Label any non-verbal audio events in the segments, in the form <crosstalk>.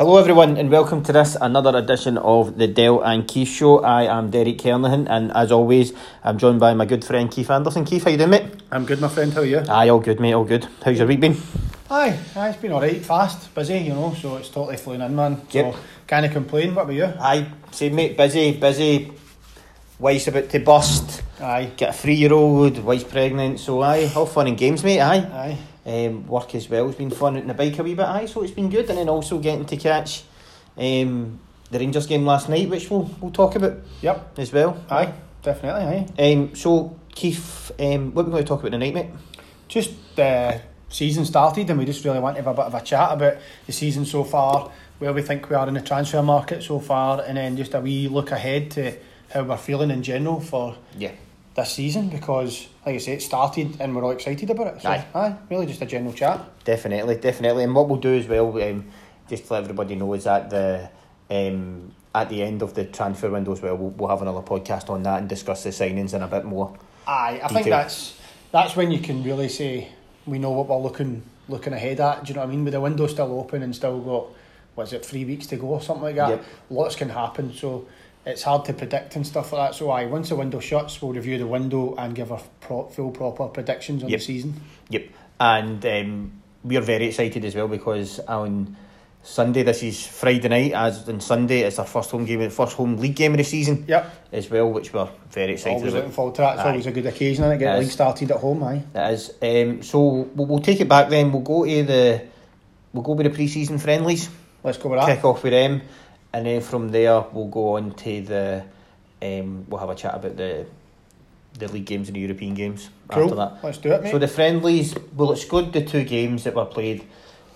Hello, everyone, and welcome to this another edition of the Dell and Keith Show. I am Derek Kernahan, and as always, I'm joined by my good friend Keith Anderson. Keith, how you doing, mate? I'm good, my friend. How are you? Aye, all good, mate. All good. How's your week been? Aye, aye, it's been alright. Fast, busy, you know, so it's totally flown in, man. Yep. So can't complain. What about you? Aye, same, mate. Busy, busy. Wife's about to bust. Aye, Get a three-year-old. Wife's pregnant. So aye, all fun and games, mate. Aye. aye. Um, work as well It's been fun out on the bike a wee bit, aye, so it's been good. And then also getting to catch um, the Rangers game last night, which we'll, we'll talk about Yep. as well. Aye, definitely. Aye. Um, so, Keith, um, what are we going to talk about tonight, mate? Just uh, season started, and we just really want to have a bit of a chat about the season so far, where we think we are in the transfer market so far, and then just a wee look ahead to how we're feeling in general for Yeah. This season. Because, like I say, it started, and we're all excited about it. So, Aye. aye, really just a general chat. Definitely, definitely. And what we'll do as well, um, just to let everybody know, is that the um, at the end of the transfer window as well, we'll, we'll have another podcast on that and discuss the signings in a bit more. Aye, I think that's that's when you can really say we know what we're looking looking ahead at. Do you know what I mean? With the window still open and still got what is it three weeks to go or something like that. Yep. Lots can happen, so it's hard to predict and stuff like that. So aye, once the window shuts, we'll review the window and give our pro- full proper predictions on Yep. the season. Yep. And um, we are very excited as well because on Sunday, this is Friday night, as on Sunday, it's our first home game, first home league game of the season Yep, as well, which we're very excited always about. looking forward to that. It's Aye. always a good occasion, and it get league started at home. Aye, It is. Um, so we'll, we'll take it back then. We'll go to the we'll go with the pre-season friendlies. let's go with that. kick off with them, and then from there we'll go on to the. Um, we'll have a chat about the the league games and the European games Cool. after that. Let's do it, mate. So the friendlies, we'll exclude the two games that were played.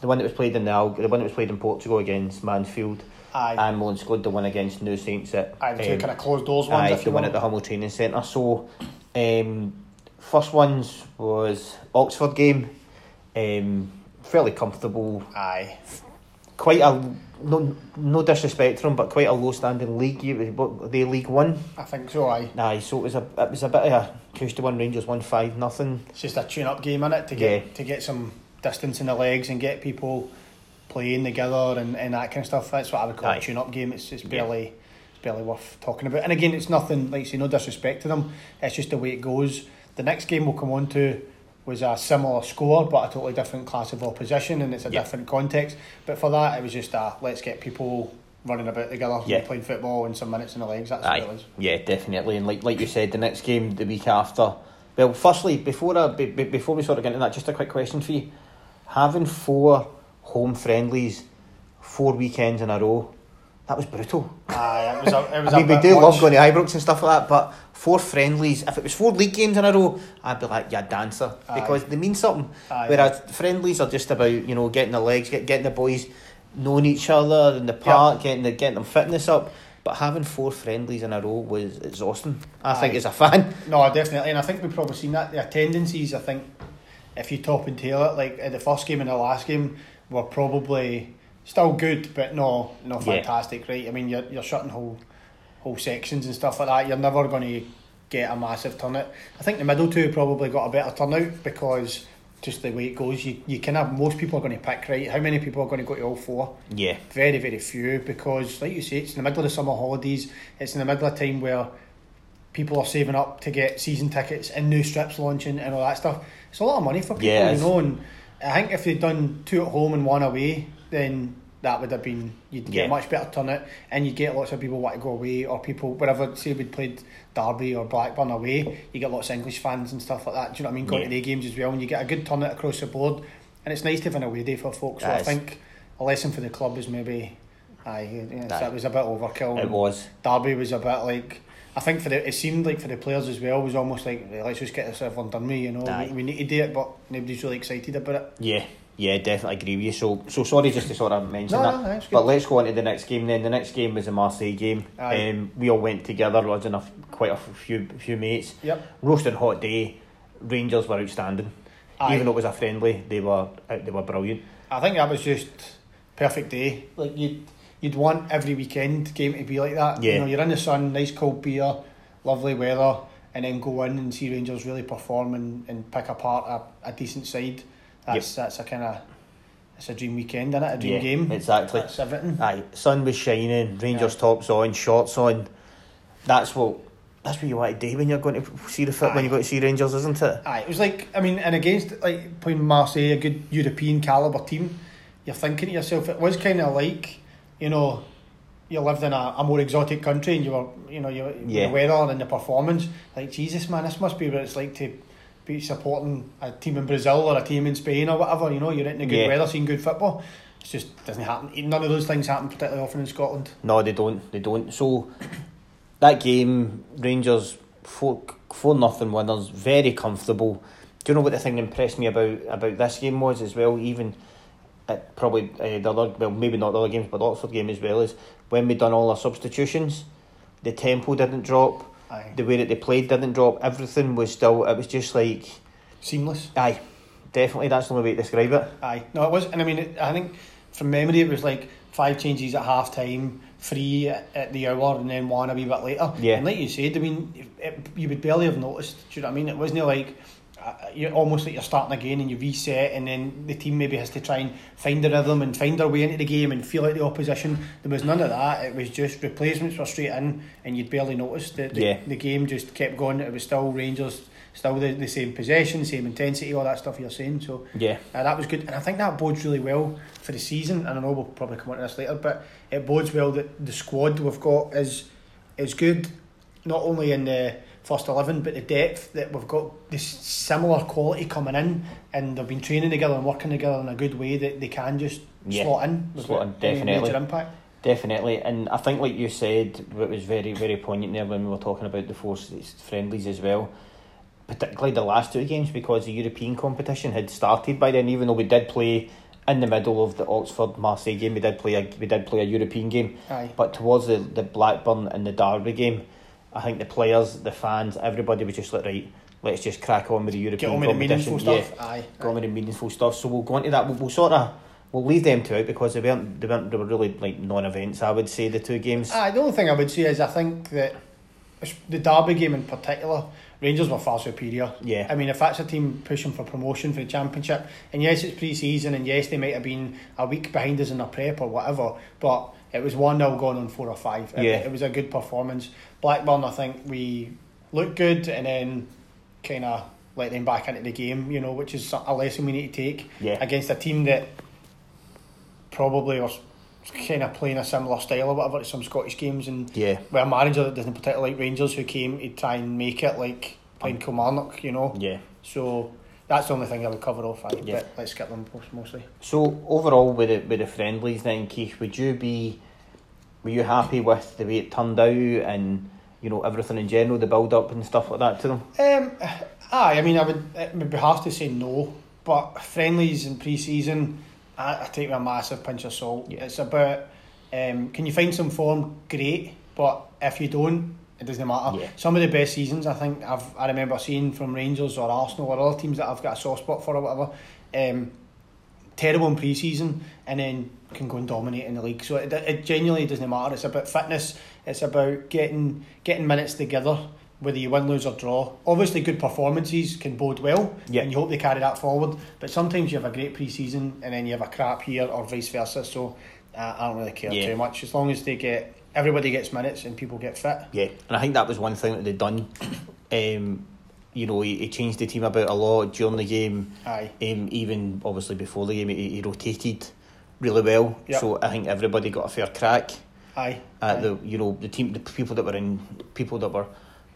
The one that was played in the Al- the one that was played in Portugal against Mansfield, aye, and we'll exclude the one against New Saints at aye, two um, kind of closed doors ones. aye, if the you one at the Hummel Training Centre. So, um, first ones was Oxford game, um, fairly comfortable Aye, quite a no no disrespect to them, but quite a low standing league. You- What they League One? I think so. Aye. Aye, so it was a it was a bit of a cushy one. Rangers won five nothing. It's just a tune-up game in it to get Yeah. to get some distance in the legs and get people playing together and, and that kind of stuff. That's what I would call Aye. a tune-up game. It's Yeah. barely it's barely worth talking about. And again, it's nothing like you say no disrespect to them. It's just the way it goes. The next game we'll come on to was a similar score but a totally different class of opposition and it's a Yeah. different context. But for that, it was just a let's get people running about together, Yeah. playing football and some minutes in the legs. That's Aye, what it was. yeah, definitely. And like like you said, the next game the week after. Well, firstly, before I, be, be- before we sort of get into that, just a quick question for you: having four home friendlies, four weekends in a row, that was brutal. Aye, it was a, it was I mean, we do much. love going to Ibrox and stuff like that, but four friendlies, if it was four league games in a row, I'd be like, yeah, dancer. Aye. Because they mean something. Aye. Whereas friendlies are just about, you know, getting the legs, get, getting the boys knowing each other in the park, getting the, getting them fitness up. But having four friendlies in a row was exhausting, I think, Aye. as a fan. No, definitely, and I think we've probably seen that. The attendances, I think, if you top and tail it, like the first game and the last game, were probably still good, but no, no Yeah. fantastic, right? I mean, you're you're shutting whole whole sections and stuff like that. You're never going to get a massive turnout. I think the middle two probably got a better turnout because just the way it goes, you you can have most people are going to pick right. How many people are going to go to all four? Yeah, very very few because like you say it's in the middle of the summer holidays it's in the middle of time where people are saving up to get season tickets and new strips launching and all that stuff it's a lot of money for people Yeah, you know and I think if they'd done two at home and one away then that would have been you'd get Yeah. a much better turnout and you get lots of people want to go away or people whatever say we'd played Derby or Blackburn away you get lots of English fans and stuff like that do you know what I mean going Yeah. to the games as well and you get a good turnout across the board and it's nice to have an away day for folks so I think a lesson for the club is maybe Aye, yes, that was a bit overkill. it was. Derby was a bit like I think for the it seemed like for the players as well was almost like let's just get this everyone done with, you know. Aye. We, we need to do it, but nobody's really excited about it. Yeah, yeah, definitely agree with you. So, so sorry just to sort of mention No, that. no, good. but let's go on to the next game then. The next game was the Marseille game. Aye. Um, we all went together, was enough, quite a few few mates. Yep. Roasting hot day. Rangers were outstanding. Aye. Even though it was a friendly, they were uh, they were brilliant. I think that was just perfect day. Like you'd you'd want every weekend game to be like that. Yeah. You know, you're in the sun, nice cold beer, lovely weather, and then go in and see Rangers really perform and, and pick apart a, a decent side. That's that's a kind of it's a dream weekend, isn't it? A dream Yeah, game. exactly. That's everything. Aye, sun was shining, Rangers Aye. tops on, shorts on. That's what that's what you want to do when you're going to see the fit when Aye. you go to see Rangers, isn't it? Aye, it was like I mean, and against like playing Marseille, a good European caliber team, you're thinking to yourself, it was kind of like, you know, you lived in a, a more exotic country and you were, you know, you Yeah. the weather and the performance. Like Jesus, man, this must be what it's like to be supporting a team in Brazil or a team in Spain or whatever. You know, you're in the good Yeah. weather, seeing good football. It just doesn't happen. None of those things happen particularly often in Scotland. No, they don't. They don't. So that game, Rangers four four nothing winners, very comfortable. Do you know what the thing that impressed me about about this game was as well? Even at probably uh, the other, well, maybe not the other games, but the Oxford game as well is when we done all our substitutions, the tempo didn't drop, Aye, the way that they played didn't drop. Everything was still. It was just like, seamless. aye, definitely that's the only way to describe it. Aye, no, it was, and I mean, it, I think from memory it was like five changes at half time, three at, the hour, and then one a wee bit later. Yeah. And like you said, I mean, it, you would barely have noticed. Do you know what I mean? It wasn't like you're almost like you're starting again and you reset, and then the team maybe has to try and find a rhythm and find their way into the game and feel like the opposition. There was none of that. It was just replacements were straight in, and you'd barely notice. The, the, Yeah. the game just kept going. It was still Rangers. Still the, the same possession, same intensity, all that stuff you're saying. So Yeah, uh, that was good, and I think that bodes really well for the season. And I know we'll probably come on to this later, but it bodes well that the squad we've got is is good, not only in the first eleven, but the depth that we've got this similar quality coming in, and they've been training together and working together in a good way that they can just Yeah, slot in, slot in, definitely. major impact. Definitely, and I think, like you said, it was very, very poignant there when we were talking about the four friendlies as well. Particularly the last two games, because the European competition had started by then. Even though we did play in the middle of the Oxford Marseille game, we did play a we did play a European game. Aye, But towards the the Blackburn and the Derby game, I think the players, the fans, everybody was just like, right, let's just crack on with the European get on with the meaningful Yeah, stuff. Aye, go on with the meaningful stuff. So we'll go into that. We'll, we'll sort of we'll leave them two out because they weren't they weren't they were really like non-events. I would say the two games. Aye, the only thing I would say is I think that the Derby game in particular, Rangers were far superior. Yeah. I mean, if that's a team pushing for promotion for the Championship, and yes, it's pre season, and yes, they might have been a week behind us in their prep or whatever, but it was 1 0 going on 4 or 5. It, Yeah. it was a good performance. Blackburn, I think we looked good and then kind of let them back into the game, you know, which is a lesson we need to take Yeah. against a team that probably was kind of playing a similar style or whatever to some Scottish games and Yeah, with a manager that doesn't particularly like Rangers who came to try and make it like playing Kilmarnock, you know. yeah. So that's the only thing I would cover off. Aye, Yeah. Let's skip them mostly. So overall, with the with the friendlies, then Keith, would you be, were you happy with the way it turned out and you know everything in general, the build up and stuff like that to them? Um, aye, I mean, I would it would be harsh to say no, but friendlies in pre-season, I, I take a massive pinch of salt. Yeah. It's about um, can you find some form? Great, but if you don't, it doesn't matter. Yeah. Some of the best seasons I think I've I remember seeing from Rangers or Arsenal or other teams that I've got a soft spot for or whatever. Um, terrible in pre-season and then can go and dominate in the league. So it, it genuinely doesn't matter. It's about fitness. It's about getting getting minutes together, whether you win, lose or draw. Obviously, good performances can bode well, Yeah. and you hope they carry that forward. But sometimes you have a great pre-season and then you have a crap here, or vice versa. So uh, I don't really care Yeah. too much as long as they get everybody gets minutes and people get fit. Yeah, and I think that was one thing that they'd done. <coughs> Um, you know, he, he changed the team about a lot during the game. Aye, Um, even obviously before the game, he, he rotated really well. Yep. So I think everybody got a fair crack aye. at aye. the you know the team, the people that were in, people that were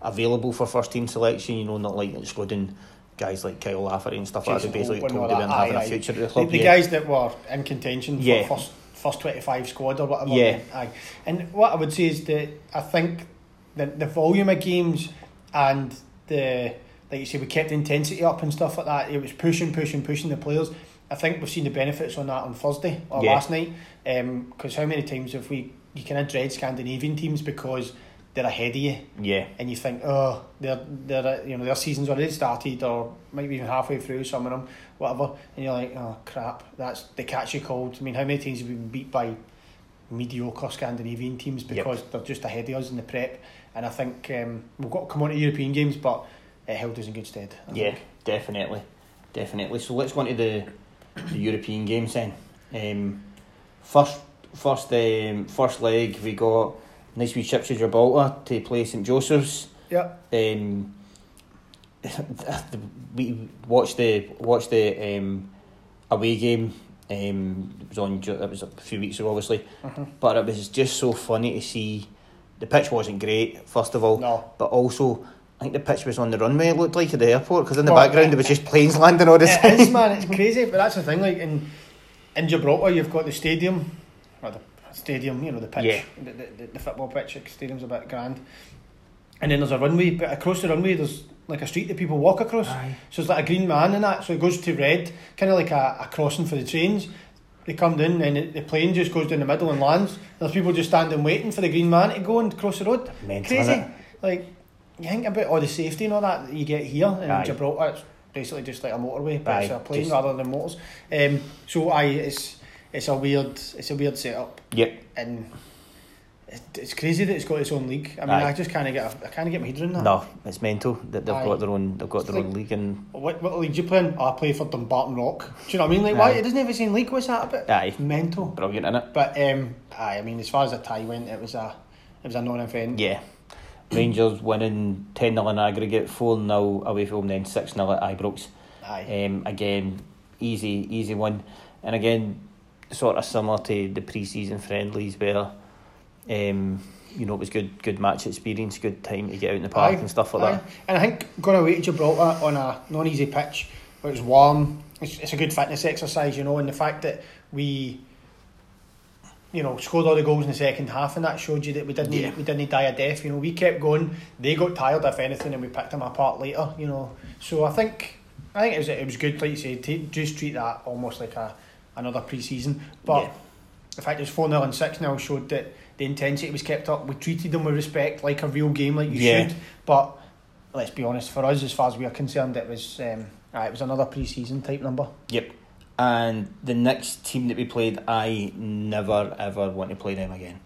available for first team selection. You know, not like excluding guys like Kyle Lafferty and stuff like that. Basically told they weren't having Aye, a future at the The, club. the yeah. guys that were in contention Yeah. for first first twenty five squad or whatever. Yeah. Aye. And what I would say is that I think the the volume of games and the like you say we kept intensity up and stuff like that. It was pushing, pushing, pushing the players. I think we've seen the benefits on that on Thursday or Yeah. last night. Because how many times have we you kind of dread Scandinavian teams because they're ahead of you yeah, and you think, oh, their their you know their season's already started or maybe even halfway through some of them, whatever, and you're like, oh crap, that's they catch you cold. I mean, how many teams have we been beat by mediocre Scandinavian teams Yep. because they're just ahead of us in the prep? And I think um, we've got to come on to European games, but it held us in good stead. I yeah, think. definitely, definitely. So let's go into the the European games then. Um, first, first, um, first leg we got nice wee trips to Gibraltar to play St Joseph's. Yeah. Um, <laughs> we watched the watched the um, away game. Um, it was on. It was a few weeks ago, obviously, Mhm. but it was just so funny to see. The pitch wasn't great, first of all, No. but also I think the pitch was on the runway. It looked like at the airport because in the Well, background it was just planes landing all the It time. is, man. It's crazy, but that's the thing. Like in in Gibraltar, you've got the stadium, or the stadium, you know, the pitch, Yeah. the, the, the football pitch. The stadium's a bit grand, and then there's a runway. But across the runway, there's like a street that people walk across. Aye. So it's like a green man in that. So it goes to red, kind of like a, a crossing for the trains. They come in and it- the plane just goes down the middle and lands. There's people just standing waiting for the green man to go and cross the road. Mental, Crazy. Like you think about all the safety and all that you get here in Aye. Gibraltar. It's basically just like a motorway, but it's a plane just- rather than motors. Um, so I it's it's a weird it's a weird setup Yep. and. it- It's crazy that it's got its own league. I mean, Aye. I just kind of get a, I kind of get my head around that. No, it's mental that they've Aye. got their own. They've got It's their own league and What, what league do you play in? Oh, I play for Dumbarton Rock. Do you know what I mean? Like, why? It doesn't have its own league. What's that about? Aye. Mental. brilliant in it. But um, aye, I mean, as far as the tie went, it was a it was a non-event. Yeah. Rangers winning 10 0 in aggregate, 4 0 away from home, then 6 0 at Ibrox. Aye. Um, again, easy, easy one. And again, sort of similar to the pre season friendlies where um, you know, it was good good match experience, good time to get out in the park Aye, and stuff like aye. that. And I think going away to Gibraltar on a non-easy pitch, where it's warm, it's, it's a good fitness exercise, you know. And the fact that we, you know, scored all the goals in the second half, and that showed you that we didn't Yeah. we didn't die a death. You know, we kept going. They got tired if anything, and we picked them apart later. You know, so I think I think it was it was good, like you say, to just treat that almost like a another pre-season. But Yeah. the fact it was four 0 and six 0 showed that the intensity was kept up. We treated them with respect, like a real game, like you Yeah. should. But let's be honest, for us, as far as we are concerned, it was um, it was another pre-season type number. Yep. And the next team that we played, I never ever want to play them again.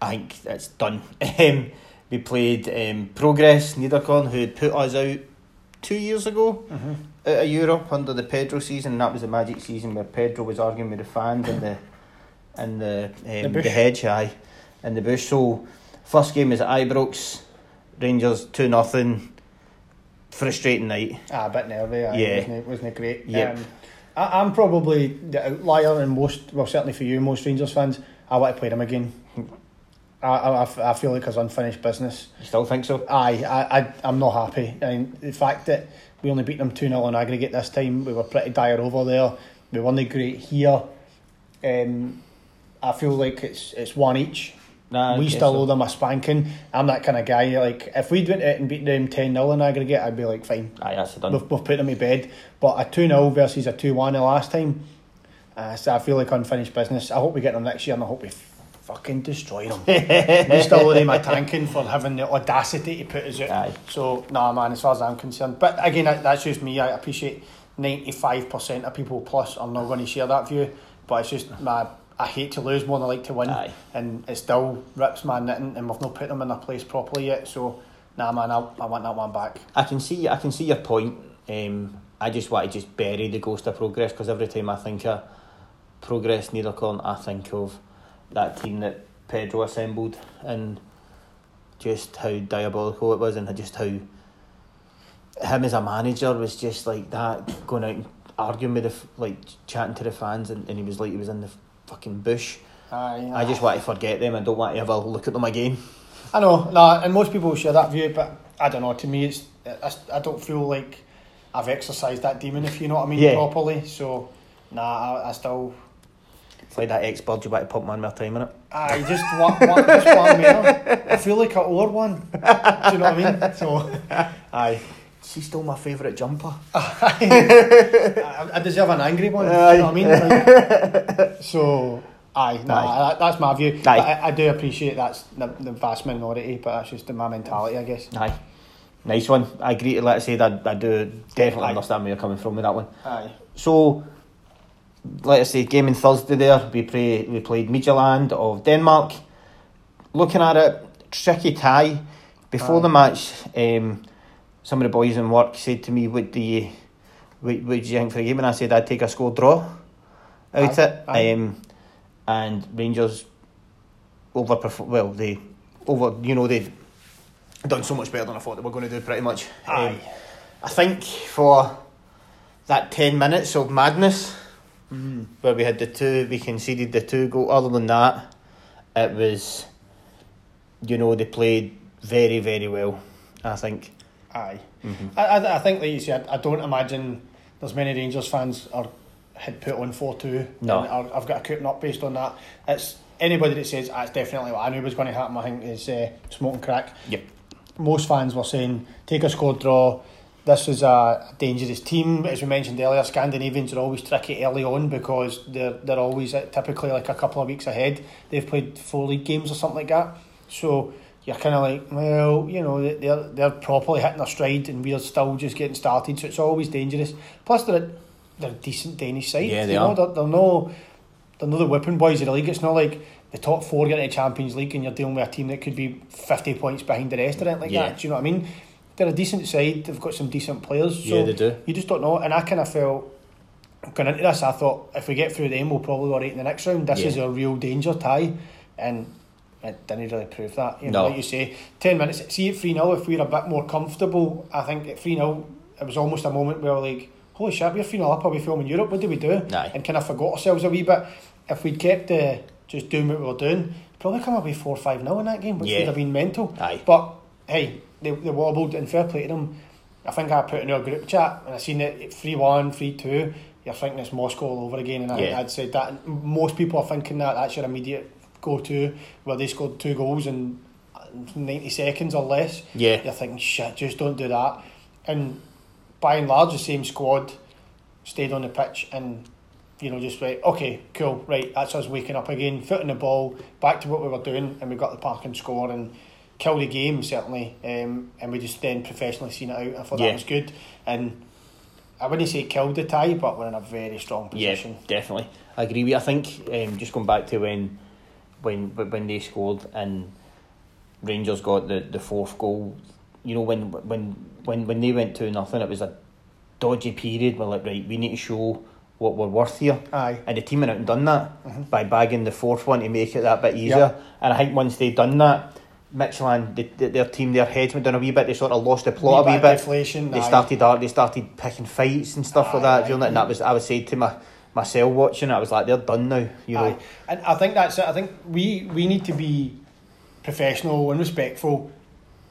I think it's done. <laughs> Um, we played um, Progress Niederkorn, who had put us out two years ago Mm-hmm. out of Europe under the Pedro season. And that was the magic season where Pedro was arguing with the fans in the in the um, The the, hedge, high in the bush. So first game is at Ibrox, Rangers two nothing. Frustrating night. Ah, a bit nervy. Aye, Yeah. wasn't it, wasn't it great? Yep. Um, I, I'm probably the outlier in most. Well, certainly for you, most Rangers fans. I want to play them again. I, I, I feel like it's unfinished business. You still think so? Aye, I, I, I'm not happy. I mean, the fact that we only beat them 2 0 on aggregate this time, we were pretty dire over there. We weren't great here. Um, I feel like it's it's one each. Nah, we still so. owe them a spanking. I'm that kind of guy. Like, if we'd went out and beat them 10 0 in aggregate, I'd be like, fine, Aye, that's done. we've, we've put them to bed. But a 2 0 versus a 2 1 the last time, uh, so I feel like unfinished business. I hope we get them next year and I hope we fucking destroy them. <laughs> we still owe them a tanking for having the audacity to put us out. Aye. So, nah, man, as far as I'm concerned. But again, that, that's just me. I appreciate 95% of people plus are not going to share that view. But it's just, my, I hate to lose more than I like to win. Aye. And it still rips my knitting and we've not put them in their place properly yet. So, nah, man, I, I want that one back. I can see I can see your point. Um, I just want to just bury the ghost of progress because every time I think of progress Niederkorn, I think of that team that Pedro assembled and just how diabolical it was and just how him as a manager was just like that going out and arguing with the like chatting to the fans and, and he was like he was in the fucking bush. Aye, I just want to forget them and don't want to ever look at them again. I know, nah, and most people share that view, but I don't know. To me, it's I, I don't feel like I've exercised that demon, if you know what I mean, Yeah. properly. So, nah, I, I still, It's like that ex bird you want to pump man more time in it. I just want, want just one more. I feel like I owe one. Do you know what I mean? So, <laughs> aye. She's still my favourite jumper. <laughs> I, I deserve an angry one. Do you know what I mean? Like, <laughs> so, aye, nah, Aye. that- that's my view. I, I do appreciate that's the, the vast minority, but that's just my mentality, I guess. Aye. Nice one. I agree to let I say that I do definitely Aye. understand where you're coming from with that one. Aye. So let us say game on Thursday there, we play we played Midtjylland of Denmark. Looking at it, tricky tie. Before Aye. the match, um, some of the boys in work said to me, What do you what, what do you think for the game? And I said I'd take a score draw. out Aye, it. Um, and Rangers overperform. Well, they over. You know they done so much better than I thought they were going to do. Pretty much. Um, Aye. I think for that ten minutes of madness Mm. where we had the two, we conceded the two goal. Other than that, it was, you know, they played very, very well. I think. Aye. Mhm. I, I, I think, like you said, I don't imagine there's many Rangers fans are had put on 4 2. No. Are, I've got a coupon up based on that. It's anybody that says that's definitely what I knew was going to happen, I think, is uh, smoke and crack. Yep. Most fans were saying, take a score draw. This is a dangerous team. As we mentioned earlier, Scandinavians are always tricky early on because they're, they're always typically like a couple of weeks ahead. They've played four league games or something like that. So you're kind of like, well, you know, they're they're properly hitting their stride, and we're still just getting started. So it's always dangerous. Plus, they're a, they're a decent Danish side. Yeah, they you are. Know, they're, they're no they're not the whipping boys of the league. It's not like the top four get into Champions League and you're dealing with a team that could be fifty points behind the rest or anything like Yeah. that. Do you know what I mean? They're a decent side. They've got some decent players. So Yeah, they do. You just don't know. And I kind of felt going into this, I thought if we get through them, we'll probably all right in the next round. This Yeah. is a real danger tie, and it didn't really prove that. You know, No. like you say, ten minutes. See at three 0 If we're a bit more comfortable, I think at three 0 it was almost a moment where we're like, holy shit, we're three 0 up. Are we filming Europe? What do we do? Aye. And kind of forgot ourselves a wee bit. If we'd kept uh, just doing what we were doing, probably come away four five 0 in that game, which Yeah. would have been mental. Aye. But hey, they, they wobbled and fair play to them. I think I put in our group chat and I seen it 3 1, 3 2. You're thinking it's Moscow all over again, and I, yeah. I'd said that. Most people are thinking that that's your immediate go to, where they scored two goals in 90 seconds or less. Yeah. You're thinking, shit, just don't do that. And by and large, the same squad stayed on the pitch and, you know, just right, okay, cool, right, that's us waking up again, foot in the ball, back to what we were doing, and we got the park and score and kill the game, certainly. Um, and we just then professionally seen it out. I thought Yeah. that was good. And I wouldn't say killed the tie, but we're in a very strong position. Yeah, definitely. I agree with you. I think um, just going back to when when when they scored and Rangers got the, the fourth goal, you know, when when when when they went to nothing, it was a dodgy period. We're like, right, we need to show what we're worth here. Aye. And the team went out and done that Mhm. by bagging the fourth one to make it that bit easier. Yeah. And I think once they'd done that, Michelin, the, the, their team, their heads went down a wee bit. They sort of lost the plot a wee bit. Deflation. They aye. started. They started picking fights and stuff like Aye, that. during aye. that, and that was I would say to my myself watching it. I was like, they're done now. You know. Aye. And I think that's it. I think we, we need to be professional and respectful,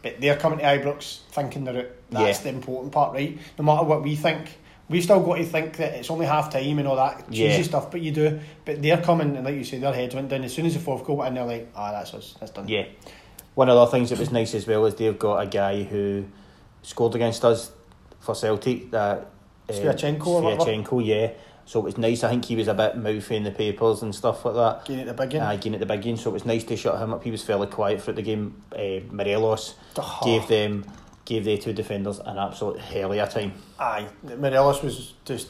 but they're coming to Ibrox thinking they're. That's Yeah. the important part, right? No matter what we think, we've still got to think that it's only half time and all that cheesy Yeah. stuff, but you do. But they're coming, and like you say, their heads went down as soon as the fourth goal, and they're like, ah, that's us, that's done. Yeah. One of the things that was nice as well is they've got a guy who scored against us for Celtic. That uh, Sviatchenko or yeah. So it was nice. I think he was a bit mouthy in the papers and stuff like that. Getting at the big game. Uh, at the big so it was nice to shut him up. He was fairly quiet throughout the game. Uh, Morelos Oh. gave them, gave the two defenders an absolute hell of a time. Aye, Morelos was just.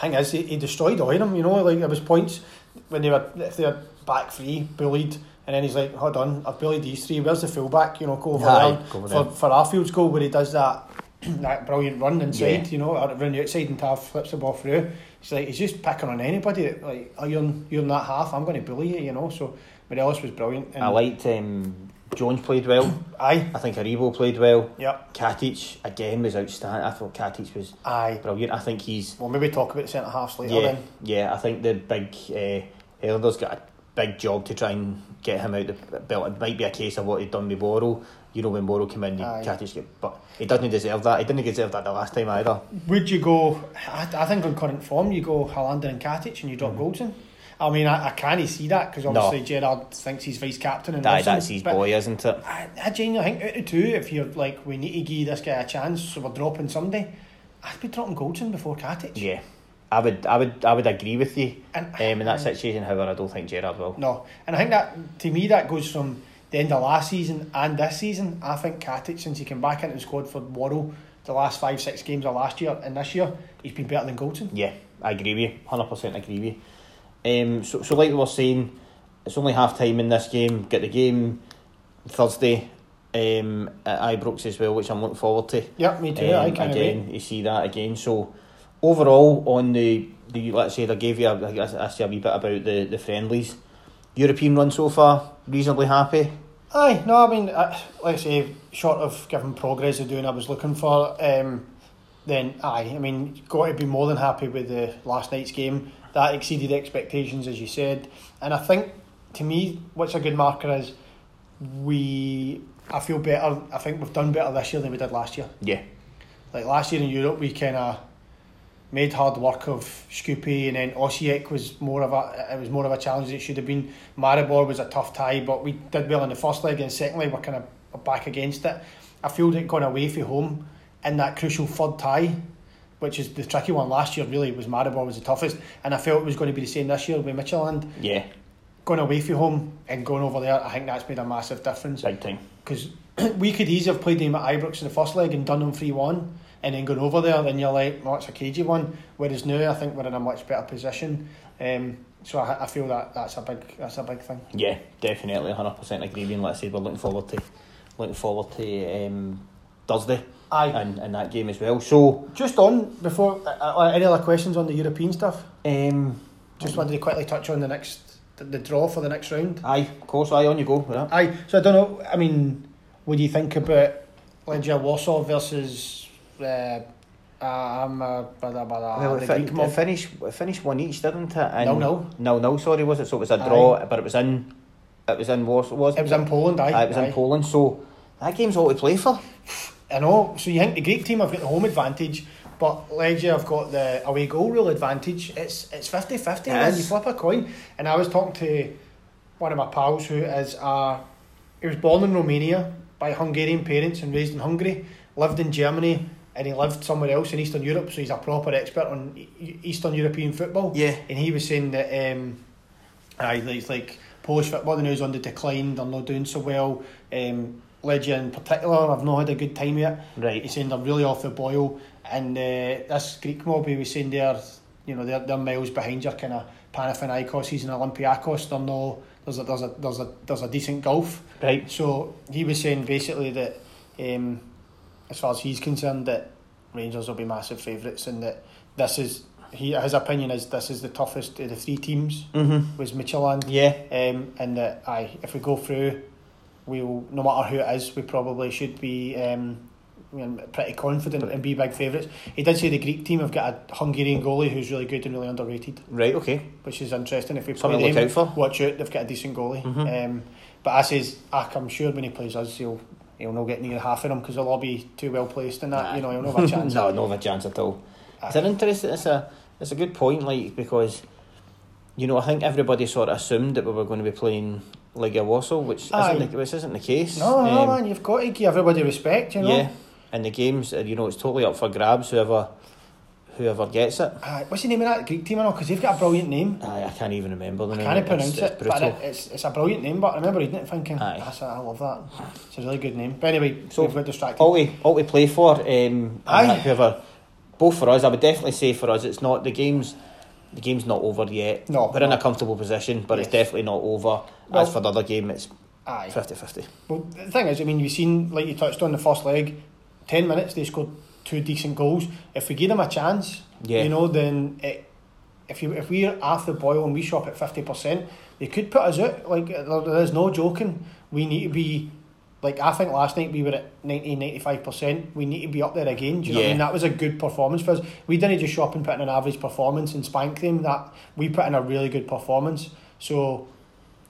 Thing is, he, he destroyed all of them. You know, like there was points when they were if they were back three bullied, and then he's like, "Hold on, I've bullied these three. Where's the fullback? You know, go over Aye, there go over for there. for Arfield's goal where he does that <clears throat> that brilliant run inside. Yeah. You know, out around the outside and Tav flips the ball through. He's like he's just picking on anybody. Like, oh, you're you're in that half. I'm going to bully you. You know, so Morelos was brilliant. I liked um, Jones played well. Aye, I think Aribo played well. yep, Katic again was outstanding. I thought Katic was aye. brilliant. I think he's We'll maybe talk about the centre halves later. yeah Then yeah. I think the big uh, Helander's got a big job to try and get him out the belt. It might be a case of what he'd done with Boro. You know when Boro came in, Aye. Katic get, but he doesn't deserve that. He didn't deserve that the last time either. Would you go? I, I think on current form, you go Helander and Katic, and you drop Goldson. I mean, I, I can't see that because Mm-hmm. No. obviously Gerrard thinks he's vice captain and Wilson, that's his boy, isn't it? I, I genuinely think out of two, if you're like, we need to give this guy a chance, so we're dropping somebody. I'd be dropping Goldson before Katic. Yeah, I would, I would, I would agree with you. And, Um, in that situation, however, I don't think Gerrard will. No, and I think that to me that goes from the end of last season and this season. I think Katic, since he came back into the squad for Worrall, the last five six games of last year and this year, he's been better than Goldson. Yeah, I agree with you. Hundred percent agree with you. Um, so, so like we were saying, it's only half time in this game. Get the game Thursday um, at Ibrox as well, which I'm looking forward to. Yep, me too. Um, I can't again, wait. you see that again. So overall on the the let's say they gave you a, I guess I say a wee bit about the the friendlies. European run so far, reasonably happy. Aye, no, I mean, uh, like I say, short of giving progress of doing I was looking for, um, then aye, I mean, got to be more than happy with the last night's game. That exceeded expectations, as you said, and I think to me, what's a good marker is we. I feel better. I think we've done better this year than we did last year. Yeah, Like last year in Europe, we kind of made hard work of Shkupi, and then Osijek was more of a it was more of a challenge than it should have been. Maribor was a tough tie, but we did well in the first leg, and secondly we're kind of back against it. I feel that going away from home in that crucial third tie, which is the tricky one last year, really was Maribor was the toughest, and I felt it was going to be the same this year with Midtjylland. yeah, Going away from home and going over there, I think that's made a massive difference big time. because <clears throat> we could easily have played them at Ibrox in the first leg and done them 3 1 and then going over there, then you're like, well, it's a cagey one. Whereas now, I think we're in a much better position. Um, so I, I feel that that's a big that's a big thing. Yeah, definitely, hundred percent agree. And let's say we're looking forward to looking forward to um, Thursday Aye. and, and that game as well. So, Just on before uh, uh, any other questions on the European stuff. um, Just wanted to quickly touch on the next the, the draw for the next round. aye, of course, aye, on you go. Aye. So I don't know. I mean, what do you think about Legia Warsaw versus? Uh, blah, blah, blah, Well, the it, fin- it finished it finished one each, didn't it? And No, no. no, no. Sorry, was it? So it was a draw, but it was in it was in Warsaw. Was It was in Poland. Aye. Aye, it was aye. in Poland. So that game's all to play for. I know. So you think the Greek team have got the home advantage, but Legia have got the away goal rule advantage. It's it's 50-50 It when is. you flip a coin. And I was talking to one of my pals who is uh he was born in Romania by Hungarian parents and raised in Hungary, lived in Germany and he lived somewhere else in Eastern Europe, so he's a proper expert on Eastern European football. Yeah. And he was saying that um aye, it's like Polish football the news on the decline, they're not doing so well. Um Legia in particular, I've not had a good time yet. Right. He's saying they're really off the boil, and uh, this Greek mob he was saying they're, you know, they're, they're miles behind your kind of Panathinaikos and Olympiacos. They're no, there's a there's a there's a there's a decent gulf. Right. So he was saying basically that, um, as far as he's concerned, that Rangers will be massive favourites, and that this is he his opinion is this is the toughest of the three teams Mm-hmm. was Midtjylland, Yeah. um, and that aye if we go through, we'll no matter who it is, we probably should be. Um, pretty confident and be big favourites. He did say the Greek team have got a Hungarian goalie who's really good and really underrated, Right. Okay. which is interesting. If we play Something them, out for. watch out. They've got a decent goalie. Mhm. Um, but I says, I'm sure when he plays us, he'll he'll not get near half of them because they'll all be too well placed in that. You know, he'll not have a <laughs> chance. no, no, have a chance at all. It's an interesting. It's a it's a good point, like because you know I think everybody sort of assumed that we were going to be playing Legia Warsaw, which Aye. isn't the, which isn't the case. No, no, Um, man, you've got to give everybody respect. You know. Yeah, and the games, you know, it's totally up for grabs. Whoever whoever gets it. Uh, what's the name of that Greek team? I know because they've got a brilliant name. Aye, I can't even remember the I name. can't It's- pronounce it's it, but brutal. it, it's it's a brilliant name. But I remember reading it thinking, Aye. That's a, I love that. It's a really good name. But anyway, So, we've got distracted. all we all we play for. Um, Aye. whoever, both for us, I would definitely say for us, it's not the game's. The game's not over yet. No, we're in a comfortable position, but it's definitely not over. Well- As for the other game, it's Aye. 50-50. Well, the thing is, I mean, you've seen, like you touched on the first leg, 10 minutes, they scored two decent goals. If we give them a chance, Yeah. you know, then it, if you if we're the boil and we shop at 50%, they could put us out. Like, there, there is no joking. We need to be, like, I think last night we were at 90 95%. We need to be up there again. Do you know what I mean? That was a good performance for us. We didn't just shop and put in an average performance and spank them. That We put in a really good performance. So,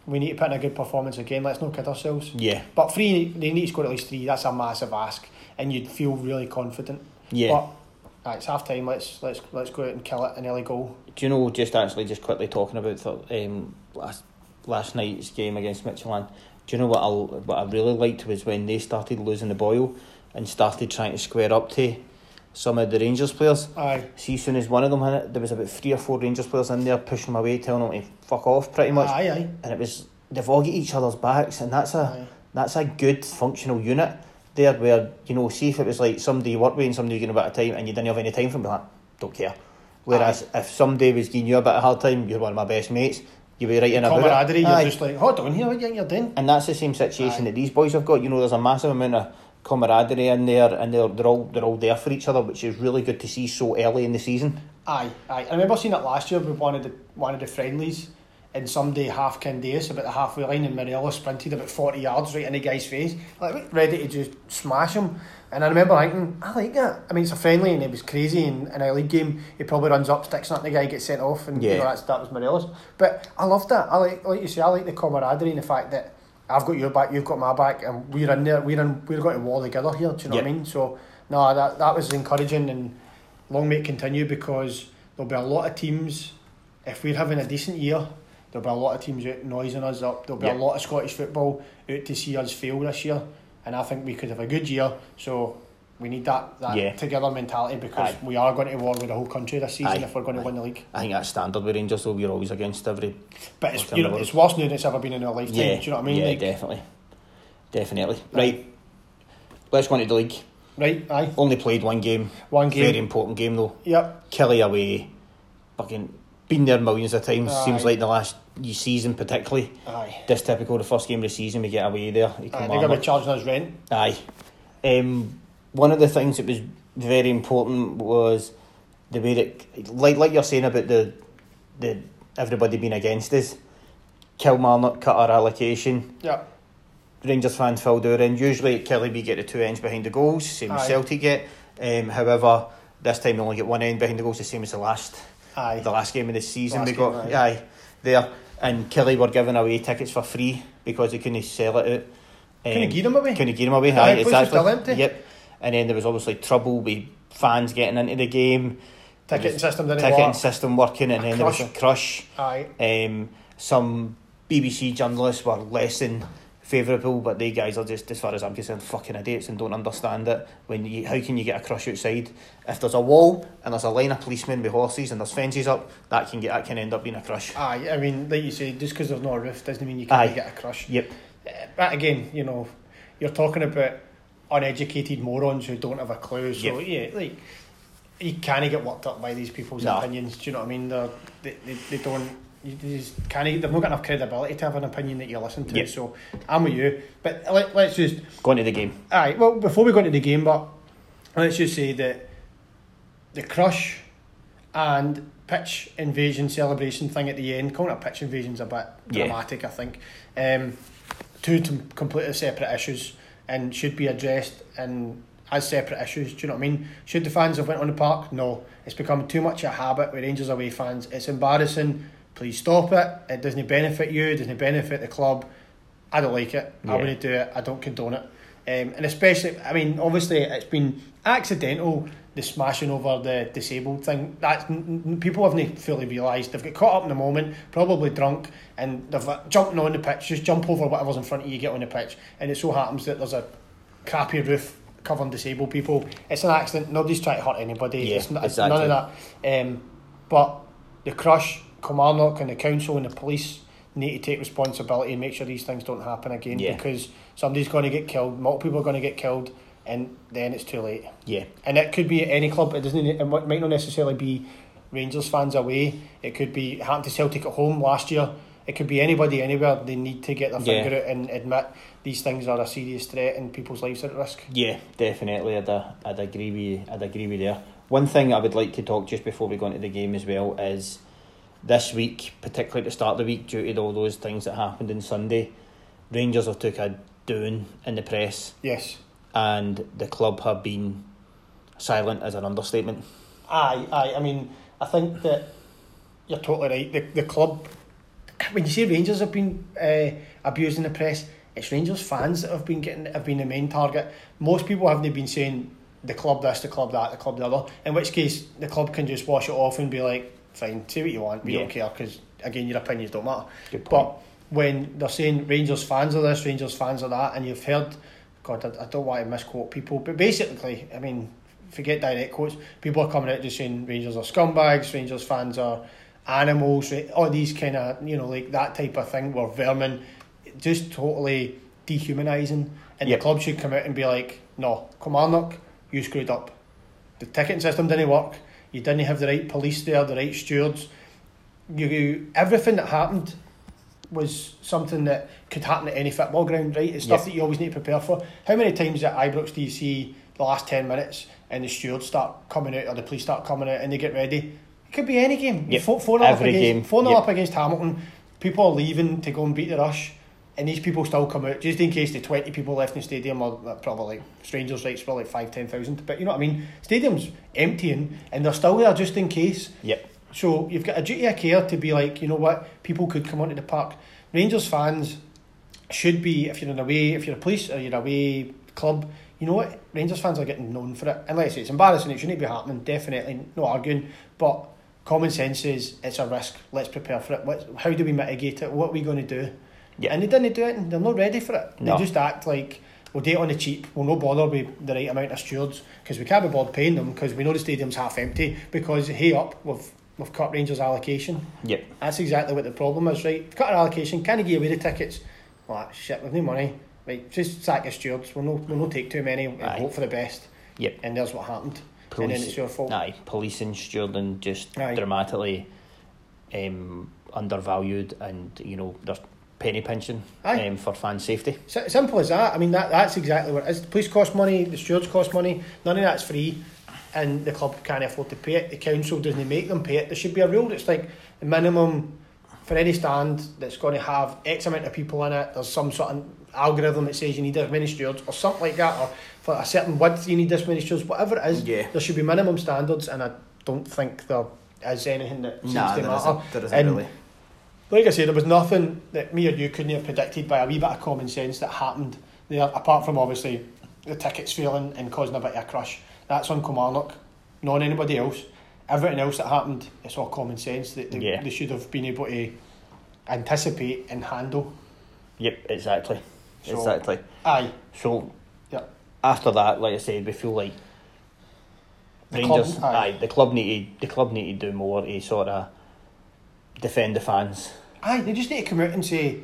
we need to put in a good performance again. Let's not kid ourselves. Yeah, But three, they need to score at least three. That's a massive ask, and you'd feel really confident. yeah. But aye, it's half time. Let's let's let's go out and kill it an early goal. Do you know, just actually, just quickly talking about the, um, last last night's game against Midtjylland, do you know what I, what I really liked was when they started losing the boil and started trying to square up to some of the Rangers players. Aye, See, as soon as one of them had it, there was about three or four Rangers players in there pushing them away, telling them to fuck off, pretty much. aye, aye. And it was they've all got each other's backs, and that's a aye. that's a good functional unit there. Where you know, see if it was like somebody you work with and somebody you getting a bit of time, and you didn't have any time for them, like, don't care. Whereas if somebody was giving you a bit of hard time, you're one of my best mates, you'd be right in about Camaraderie. it. You're Aye. just like, hold on here, what you're doing? And that's the same situation Aye. that these boys have got. You know, there's a massive amount of camaraderie in there, and they're they're all they're all there for each other, which is really good to see so early in the season. Aye, aye. I remember seeing it last year with one of the one of the friendlies, and somebody half Candace about the halfway line, and Morelos sprinted about forty yards right in the guy's face, like ready to just smash him. And I remember thinking, I like that. I mean, it's a friendly, and it was crazy. And in a league game, he probably runs up, sticks at the guy, gets sent off, and you Yeah. know that's that was Morelos. But I love that. I like, like you say, I like the camaraderie and the fact that. I've got your back, you've got my back, and we're in there. We're in. We're going to war together here. Do you know what I mean? So no, that that was encouraging, and long may it continue because there'll be a lot of teams. If we're having a decent year, there'll be a lot of teams out noising us up. There'll be Yeah. a lot of Scottish football out to see us fail this year, and I think we could have a good year. So we need that that Yeah. together mentality because Aye. we are going to war with the whole country this season Aye. if we're going to Aye. win the league. I think that's standard with Rangers, though. We're always against every. But it's you know it's worse now than it's ever been in our lifetime. Yeah, Do you know what I mean? yeah, Like, definitely, definitely. Right, let's go into the league. right? Aye. Only played one game. One game. Very important game though. Yep. Killie away, fucking been there millions of times. Aye. Seems like the last season, particularly. Aye. This typical, the first game of the season, we get away there. Aye. They're going to be charging us rent. Aye. Um, one of the things that was very important was the way that, like like you're saying about the the everybody being against us. Kilmarnock cut our allocation. Yep. Rangers fans filled our end. Usually at Killie we get the two ends behind the goals, same as Celtic get. Um, however, this time we only get one end behind the goals, the same as the last Aye. the last game of the season Last we got game, aye. there. And Killie were giving away tickets for free because they couldn't sell it out. Couldn't give them away? Couldn't give them away. Aye, Aye, exactly. still empty. Yep. And then there was obviously trouble with fans getting into the game. Ticketing system didn't ticketing work. system working, and A then there was a crush. Aye. Um, some BBC journalists were less than favourable, but they guys are just, as far as I'm concerned, fucking idiots and don't understand it. When you, how can you get a crush outside? If there's a wall and there's a line of policemen with horses and there's fences up, that can get that can end up being a crush. Aye, I mean, like you say, just because there's no roof doesn't mean you can't get a crush. Yep. Uh, But again, you know, you're talking about uneducated morons who don't have a clue. So yeah, like you can't get worked up by these people's No. opinions. Do you know what I mean? They're, they, they they don't. You just can't. They've not got enough credibility to have an opinion that you listen to. Yep. So I'm with you. But let, let's just go into the game. Aye, well, before we go into the game, but let's just say that the crush and pitch invasion celebration thing at the end, calling it pitch invasion's a bit Yeah. dramatic, I think. Um, two completely separate issues and should be addressed in as separate issues. Do you know what I mean? Should the fans have went on the park? No. It's become too much a habit with Rangers away fans. It's embarrassing. Please stop it. It doesn't benefit you. It doesn't benefit the club. I don't like it. I Yeah. wouldn't do it. I don't condone it. Um, and especially, I mean, obviously, it's been accidental. The smashing over the disabled thing. That's people haven't fully realised. They've got caught up in the moment, probably drunk, and they've uh, jumping on the pitch. Just jump over whatever's in front of you, get on the pitch, and it so happens that there's a crappy roof covering disabled people. It's an accident. Nobody's trying to hurt anybody. Yeah, it's, n- it's exactly. none of that. Um, but the crush, Kilmarnock, and the council and the police need to take responsibility and make sure these things don't happen again Yeah. because somebody's going to get killed, multiple people are going to get killed, and then it's too late. Yeah. And it could be at any club. It doesn't. It might not necessarily be Rangers fans away. It could be happened to Celtic at home last year. It could be anybody anywhere. They need to get their Yeah. finger out and admit these things are a serious threat and people's lives are at risk. Yeah, definitely. I'd, uh, I'd agree with you. I'd agree with you there. One thing I would like to talk just before we go into the game as well is this week, particularly at the start of the week, due to all those things that happened on Sunday, Rangers have took a doing in the press, Yes. and the club have been silent as an understatement. Aye, aye. I mean, I think that you're totally right. The the club, when you say Rangers have been uh, abused in the press, it's Rangers fans that have been getting have been the main target. Most people haven't been saying the club this, the club that, the club the other. In which case, the club can just wash it off and be like, "Fine, say what you want. We Yeah. don't care because again, your opinions don't matter." But when they're saying Rangers fans are this, Rangers fans are that, and you've heard, God, I, I don't want to misquote people, but basically, I mean, forget direct quotes. People are coming out just saying Rangers are scumbags, Rangers fans are animals, all these kind of, you know, like that type of thing, where vermin, just totally dehumanising. And Yep. the club should come out and be like, no, Kilmarnock, you screwed up. The ticketing system didn't work. You didn't have the right police there, the right stewards. You, you everything that happened was something that could happen at any football ground, right? It's stuff Yeah. that you always need to prepare for. How many times at Ibrox do you see the last 10 minutes and the stewards start coming out or the police start coming out and they get ready? It could be any game. Yep. Four, four nil up Every against, game. Four Yep. up against Hamilton. People are leaving to go and beat the rush. And these people still come out just in case the 20 people left in the stadium are probably strangers, right? It's probably like 5, 10,000. But you know what I mean? Stadium's emptying and they're still there just in case. Yep. So you've got a duty of care to be like, you know what, people could come onto the park. Rangers fans should be, if you're an way if you're a police or you're an away club, you know what, Rangers fans are getting known for it. And like I say, it's embarrassing, it shouldn't be happening, definitely, no arguing. But common sense is it's a risk, let's prepare for it. What, how do we mitigate it? What are we going to do? Yeah. And they didn't do it, and they're not ready for it. No. They just act like, we'll do it on the cheap, we'll no bother with the right amount of stewards, because we can't be bothered paying them, because we know the stadium's half empty, because, hey up, we've, we've cut Rangers' allocation. Yep. That's exactly what the problem is, right? Cut our allocation, can't give away the tickets. Well, ah, shit, we've no money. Right, just sack your stewards. We'll no, we'll no take too many and Aye. hope for the best. Yep. And there's what happened. Police, And then it's your fault. Aye, policing Stirling just Aye. dramatically um, undervalued, and you know there's penny pinching um, for fan safety. S- simple as that. I mean, that that's exactly what it is. The police cost money, the stewards cost money, none of that's free, and the club can't afford to pay it. The council doesn't make them pay it. There should be a rule that's like the minimum for any stand that's going to have X amount of people in it. There's some sort of algorithm that says you need this many stewards or something like that, or for a certain width you need this many stewards. Whatever it is, Yeah. there should be minimum standards, and I don't think there is anything that seems to matter. And like I say, there was nothing that me or you couldn't have predicted by a wee bit of common sense that happened there, apart from obviously the tickets failing and causing a bit of a crush. That's on Kilmarnock, not on anybody else. Everything else that happened, it's all common sense that they, Yeah. they should have been able to anticipate and handle. Yep, exactly, So- exactly. Aye, So Yep. after that, like I said, we feel like The Rangers. club- aye. aye, the club need to, the club need to do more to sort of defend the fans. Aye, they just need to come out and say,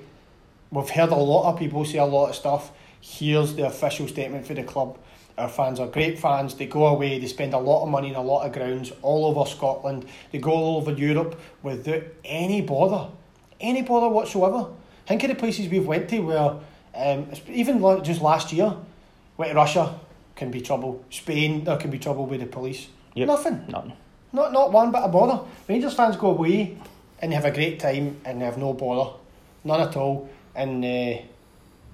we've heard a lot of people say a lot of stuff. Here's the official statement for the club. Our fans are great fans. They go away. They spend a lot of money in a lot of grounds all over Scotland. They go all over Europe without any bother, any bother whatsoever. Think of the places we've went to where, um, even just last year, went to Russia, can be trouble. Spain, there can be trouble with the police. Yep. Nothing. None. Not not one bit of bother. Rangers fans go away and they have a great time and they have no bother, none at all. And uh,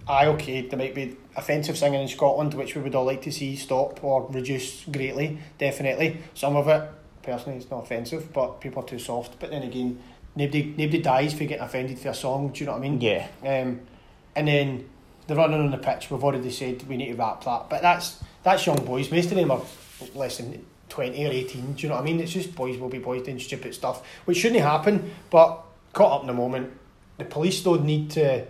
aye, okay, there might be offensive singing in Scotland, which we would all like to see stop or reduce greatly. Definitely, some of it personally it's not offensive, but people are too soft. But then again, nobody nobody dies for getting offended for a song. Do you know what I mean? Yeah. Um, and then the running on the pitch, we've already said we need to wrap that. But that's that's young boys. Most of them are less than twenty or eighteen. Do you know what I mean? It's just boys will be boys doing stupid stuff, which shouldn't happen. But caught up in the moment, the police don't need to.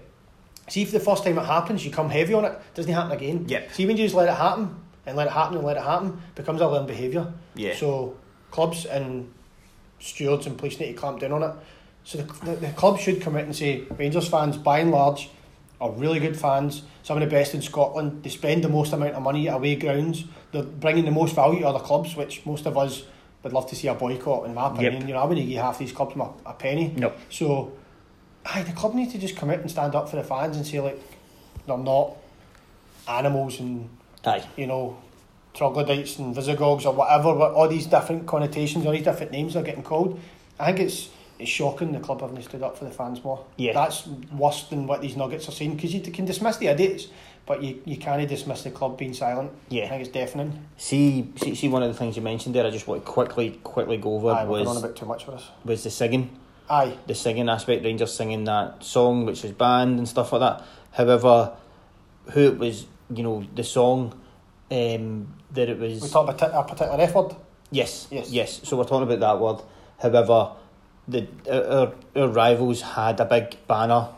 See if the first time it happens, you come heavy on it. Doesn't happen again. Yep. See when you just let it happen and let it happen and let it happen, becomes a learned behaviour. Yeah. So clubs and stewards and police need to clamp down on it. So the, the, the club should come out and say Rangers fans, by and large, are really good fans. Some of the best in Scotland. They spend the most amount of money at away grounds. They're bringing the most value to other clubs, which most of us would love to see a boycott. In my opinion, you know, I wouldn't give half these clubs my, a penny. Nope. So, aye, the club needs to just come out and stand up for the fans and say like they're not animals and Aye. you know, troglodytes and visigoths or whatever, what all these different connotations, all these different names are getting called. I think it's it's shocking the club haven't stood up for the fans more. Yeah. That's worse than what these nuggets are saying because you can dismiss the idiots, but you, you can't dismiss the club being silent. Yeah. I think it's deafening. See, see, see, one of the things you mentioned there. I just want to quickly, quickly go over Aye, we're on was a bit too much for us. was the singing. Aye, the singing aspect, Rangers singing that song, which is banned and stuff like that. However, who it was, you know, the song um, that it was. we talk about a particular F word. yes, Yes. yes. So we're talking about that word. However, the our, our rivals had a big banner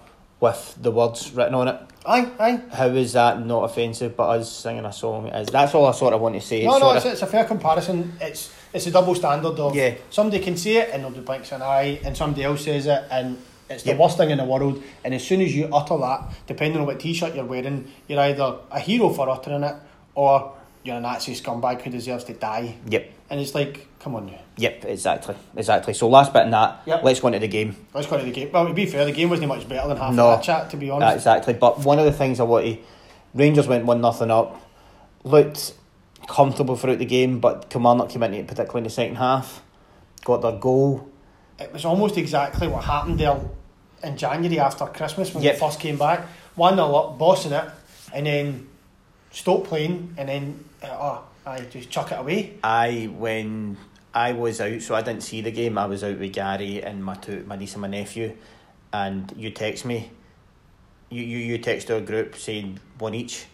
with the words written on it. Aye, aye. How is that not offensive? But us singing a song is. That's all I sort of want to say. No, It's no, it's, of- it's a fair comparison. It's it's a double standard of Yeah. somebody can say it and nobody blinks an eye, and somebody else says it and it's the Yep. worst thing in the world. And as soon as you utter that, depending on what t-shirt you're wearing, you're either a hero for uttering it or you're a Nazi scumbag who deserves to die. Yep. And it's like, come on now. Yep, exactly, exactly. So last bit in that, Yep. let's go into the game. Let's go to the game. Well, to be fair, the game wasn't much better than half No. of that chat, to be honest. exactly. But one of the things I want to, Rangers went one nothing up, looked comfortable throughout the game, but Kilmarnock came into it particularly in the second half, got their goal. It was almost exactly what happened there in January after Christmas when Yep. we first came back. 1 0 up, bossing it, and then stop playing, and then, uh, I just chuck it away. I when I was out, so I didn't see the game. I was out with Gary and my two, my niece and my nephew, and you text me. You you you text our group saying one each,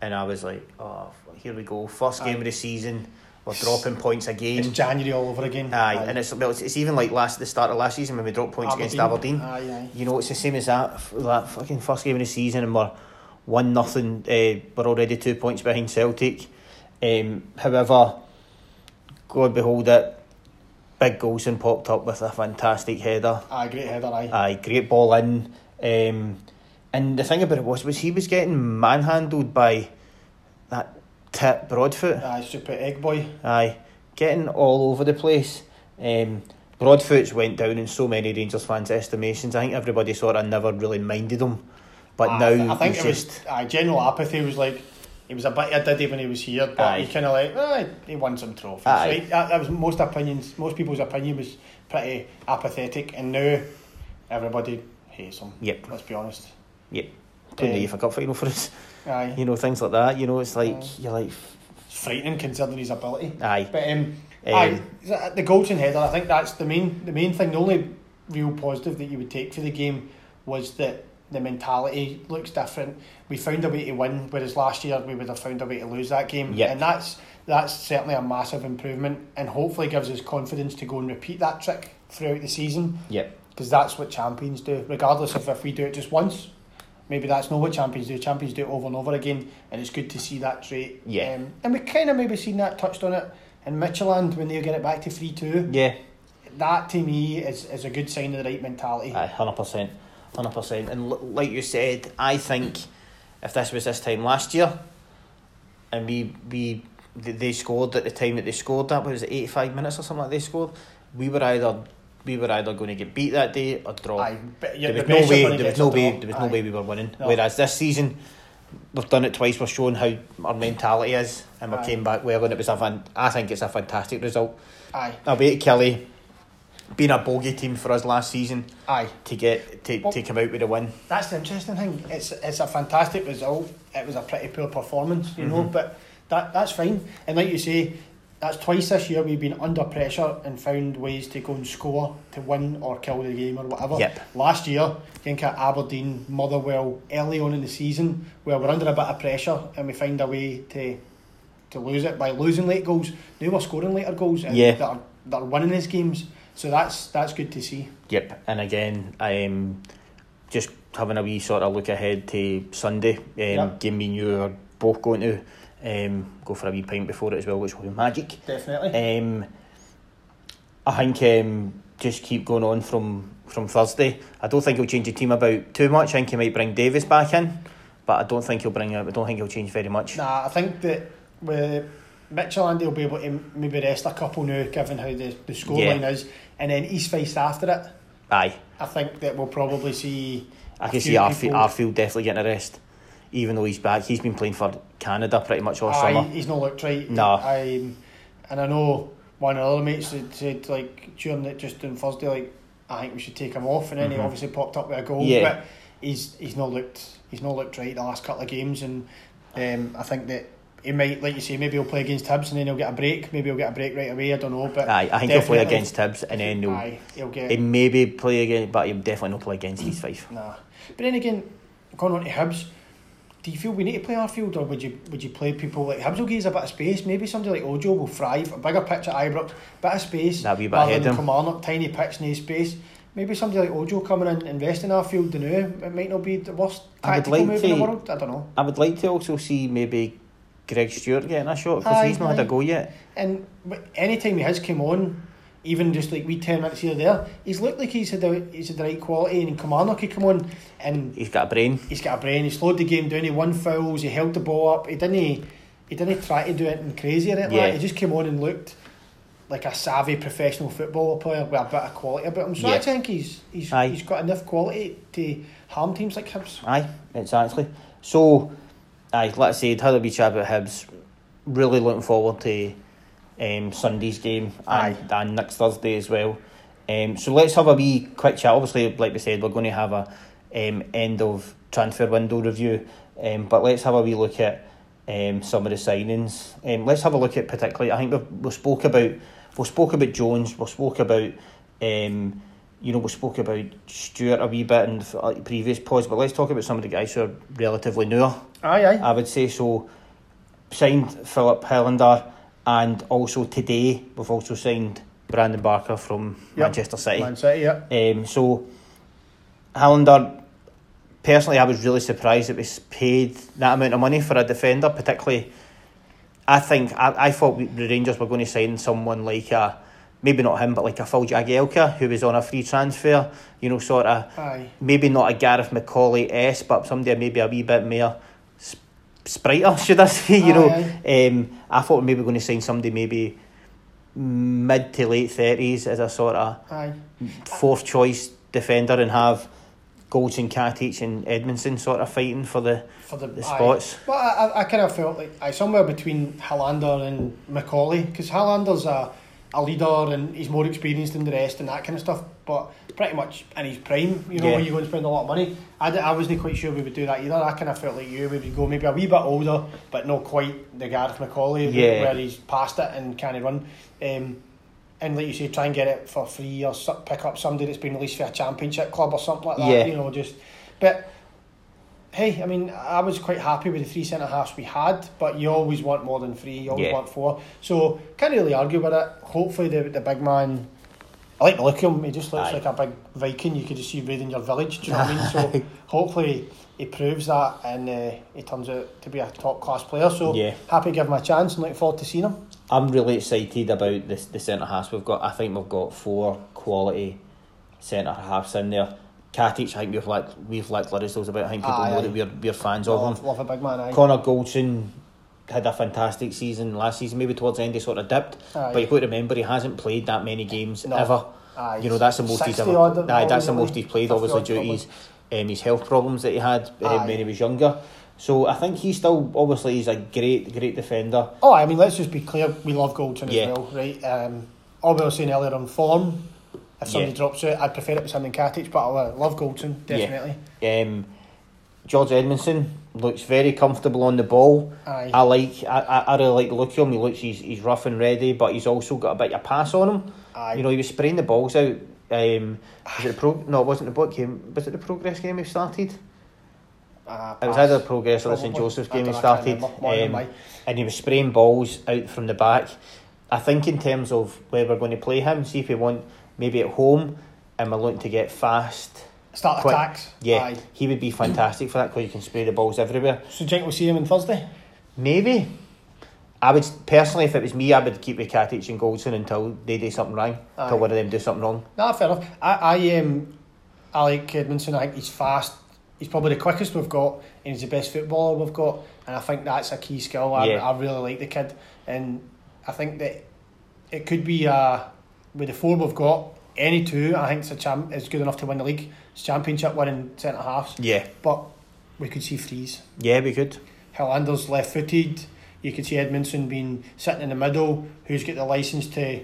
and I was like, oh, here we go, first game Aye. of the season. We're dropping points again. It's January all over again. Aye, and it's well, it's, it's even like last the start of last season when we dropped points against Aberdeen. Aye, aye. You know, it's the same as that that fucking first game of the season, and we're one nothing. Uh, we're already two points behind Celtic. Um, however, God behold it, big Goldson popped up with a fantastic header. Aye, great header, aye. Aye, great ball in. Um, and the thing about it was, was he was getting manhandled by that tip Broadfoot. Aye, super egg boy. Aye, getting all over the place. Um, Broadfoot's went down in so many Rangers fans' estimations. I think everybody sort of never really minded him, but now I think it just was aye, general apathy was like he was a bit of a diddy when he was here, but Aye. he kind of like aye, he won some trophies. Aye. Right? That, that was most opinions. Most people's opinion was pretty apathetic, and now everybody hates him. Yep. Let's be honest. playing Um, the UEFA Cup final for us. Aye, You know things like that. You know it's like Aye. you're like it's frightening considering his ability. aye. But um, Um, aye, the Goldson header. I think that's the main the main thing. The only real positive that you would take for the game was that the mentality looks different. We found a way to win, whereas last year we would have found a way to lose that game. Yep. And that's that's certainly a massive improvement, and hopefully gives us confidence to go and repeat that trick throughout the season. Yep. Because that's what champions do, regardless of if we do it just once. Maybe that's not what champions do. Champions do it over and over again, and it's good to see that trait. Yeah. Um, and we kind of maybe seen that touched on it in Midtjylland when they get it back to three two. Yeah. That to me is, is a good sign of the right mentality. Hundred percent, hundred percent. And l- like you said, I think if this was this time last year, and we we they scored at the time that they scored that what was it eighty five minutes or something like they scored, we were either we were either going to get beat that day or draw. Aye, yeah, there was no way. There was no way. There was no Aye. way we were winning. No. Whereas this season, we've done it twice. We're showing how our mentality is, and we Aye. came back well. And it was a fan. I think it's a fantastic result. Aye, Away at Killie, being a bogey team for us last season aye. to get to, Well- to come out with a win. That's the interesting thing. It's it's a fantastic result. It was a pretty poor performance, you know, Mhm. but that that's fine. And like you say, that's twice this year we've been under pressure and found ways to go and score to win or kill the game or whatever. Yep. Last year, I think at Aberdeen, Motherwell, early on in the season, where we're under a bit of pressure and we find a way to to lose it by losing late goals. Now we're scoring later goals and Yeah. that are that are winning these games. So that's that's good to see. Yep, and again, I'm just having a wee sort of look ahead to Sunday. Um, Yep. Game me and you are both going to um, go for a wee pint before it as well, which will be magic. Definitely. Um, I think um, just keep going on from, from Thursday. I don't think he'll change the team about too much. I think he might bring Davis back in, but I don't think he'll bring. I don't think he'll change very much. Nah, I think that with Midtjylland he'll be able to maybe rest a couple now, given how the, the scoreline is, and then East Fife after it. Aye, I think that we'll probably see. I can see Arfield, Arfield definitely getting a rest, even though he's back. He's been playing for Canada pretty much all Aye, summer. he's not looked right. No. Um, and I know one of the other mates had said like during it just on Thursday, like I think we should take him off, and then he Mhm. obviously popped up with a goal. Yeah. But he's he's not looked he's not looked right the last couple of games, and um, I think that. He might, like you say, maybe he'll play against Hibs and then he'll get a break. Maybe he'll get a break right away. I don't know, but Aye, I think he'll play against Hibs and then he'll, aye, he'll get he maybe play again, but he'll definitely not play against East Fife. Nah. But then again, going on to Hibs, do you feel we need to play Arfield or would you would you play people like Hibs will give us a bit of space? Maybe somebody like Ojo will thrive, a bigger pitch at Ibrox, bit of space. That wee bit rather ahead than. Kilmarnock, tiny pitch, no space. Maybe somebody like Ojo coming in, and invest in Arfield, you know, it might not be the worst tactical like move in the world. I don't know. I would like to also see maybe Greg Stewart getting a shot because he's not had a go yet. And any time he has come on, even just like we ten minutes here or there, he's looked like he's had the he's had the right quality. And Kilmarnock, he come on and He's got a brain. he's got a brain. He slowed the game down. He won fouls. He held the ball up. He didn't. He didn't try to do anything crazy or anything. Yeah. Like. He just came on and looked like a savvy professional football player with a bit of quality about him. So Yeah. I think he's he's Aye. he's got enough quality to harm teams like Hibs. Aye, exactly. So, aye, let's say had a wee chat about Hibs. Really looking forward to um, Sunday's game and, and next Thursday as well. Um, so let's have a wee quick chat. Obviously, like we said, we're going to have a um, end of transfer window review, um, but let's have a wee look at um, some of the signings. Um, let's have a look at particularly. I think we we spoke about we spoke about Jones. We spoke about um, you know we spoke about Stewart a wee bit in the previous pods, but let's talk about some of the guys who are relatively newer. Aye, aye. I would say so. Signed Filip Helander, and also today we've also signed Brandon Barker from Yep. Manchester City. Man City, yeah. Um, so, Helander, personally, I was really surprised it was paid that amount of money for a defender, particularly. I think I, I thought the Rangers were going to sign someone like a maybe not him, but like a Phil Jagielka who was on a free transfer. You know, sort of Aye. maybe not a Gareth McAuley s, but somebody maybe a wee bit more sp- spriter, <laughs> should I say? You know, um, I thought we maybe going to sign somebody maybe mid to late thirties as a sort of Aye. fourth choice defender and have Goldson, Katic and Edmundson sort of fighting for the, For the, the aye. spots. But I, I, I kind of felt like I somewhere between Helander and McAuley because Helander's a, a leader and he's more experienced than the rest and that kind of stuff. But pretty much in his prime, you know, Yeah. where you go and spend a lot of money. I, d- I wasn't quite sure we would do that either. I kind of felt like you we would go maybe a wee bit older, but not quite the Gareth McAuley Yeah. where he's past it and can't run. Um, and like you say, try and get it for free or pick up somebody that's been released for a championship club or something like that. Yeah. You know, just but hey, I mean, I was quite happy with the three centre halves we had, but you always want more than three. You always Yeah. want four. So can't really argue with it. Hopefully, the the big man. I like the look of him. He just looks Aye. like a big Viking. You could just see raiding your village. Do you know what I mean? So hopefully he proves that and uh, he turns out to be a top class player. So Yeah. happy to give him a chance and looking forward to seeing him. I'm really excited about this the centre halves we've got. I think we've got four quality centre halves in there. Katic, I think we've let we've let Liddisl's about. I think people Aye, know aye. that we're we're fans of him. love a big man. Aye. Connor Goldson had a fantastic season last season. Maybe towards the end he sort of dipped, Aye. but you've got to remember he hasn't played that many games No. ever. Aye. You know that's the most he's 60 ever. odd, Aye, that's the most he's played. Obviously due to his um, his health problems that he had um, when he was younger. So I think he's still obviously he's a great great defender. Oh, I mean, let's just be clear. We love Goldson Yeah. as well, right? Um, all we were saying earlier on form. If somebody Yeah. drops out, I'd prefer it with something Katic, but I love Goldson definitely. Yeah. Um, George Edmundson looks very comfortable on the ball. Aye. I like I, I really like the look of him. He looks he's, he's rough and ready, but he's also got a bit of pass on him. Aye. You know, he was spraying the balls out. Um, was it the <sighs> pro? No, it wasn't the book game. Was it the Progrès game he started? Uh, It was either the Progrès or the St Joseph's game he don't know, I can't started, remember. One of them, um, and he was spraying balls out from the back. I think in terms of where we're going to play him, see if we want maybe at home, and we're looking to get fast. Start quick- attacks. Yeah, Aye. he would be fantastic for that because you can spray the balls everywhere. So, do you think we'll see him on Thursday? Maybe. I would personally, if it was me, I would keep with Katic and Goldson until they do something wrong. Aye. Until one of them do something wrong. Nah, fair enough. I, I um, I like Edmundson. I think he's fast. He's probably the quickest we've got, and he's the best footballer we've got. And I think that's a key skill. I, Yeah. I really like the kid, and I think that it could be uh, with the four we've got. Any two, I think, it's a champ is good enough to win the league. It's championship winning centre halves, Yeah. but we could see threes. Yeah, we could. Helander's left footed. You could see Edmundson being sitting in the middle, who's got the license to,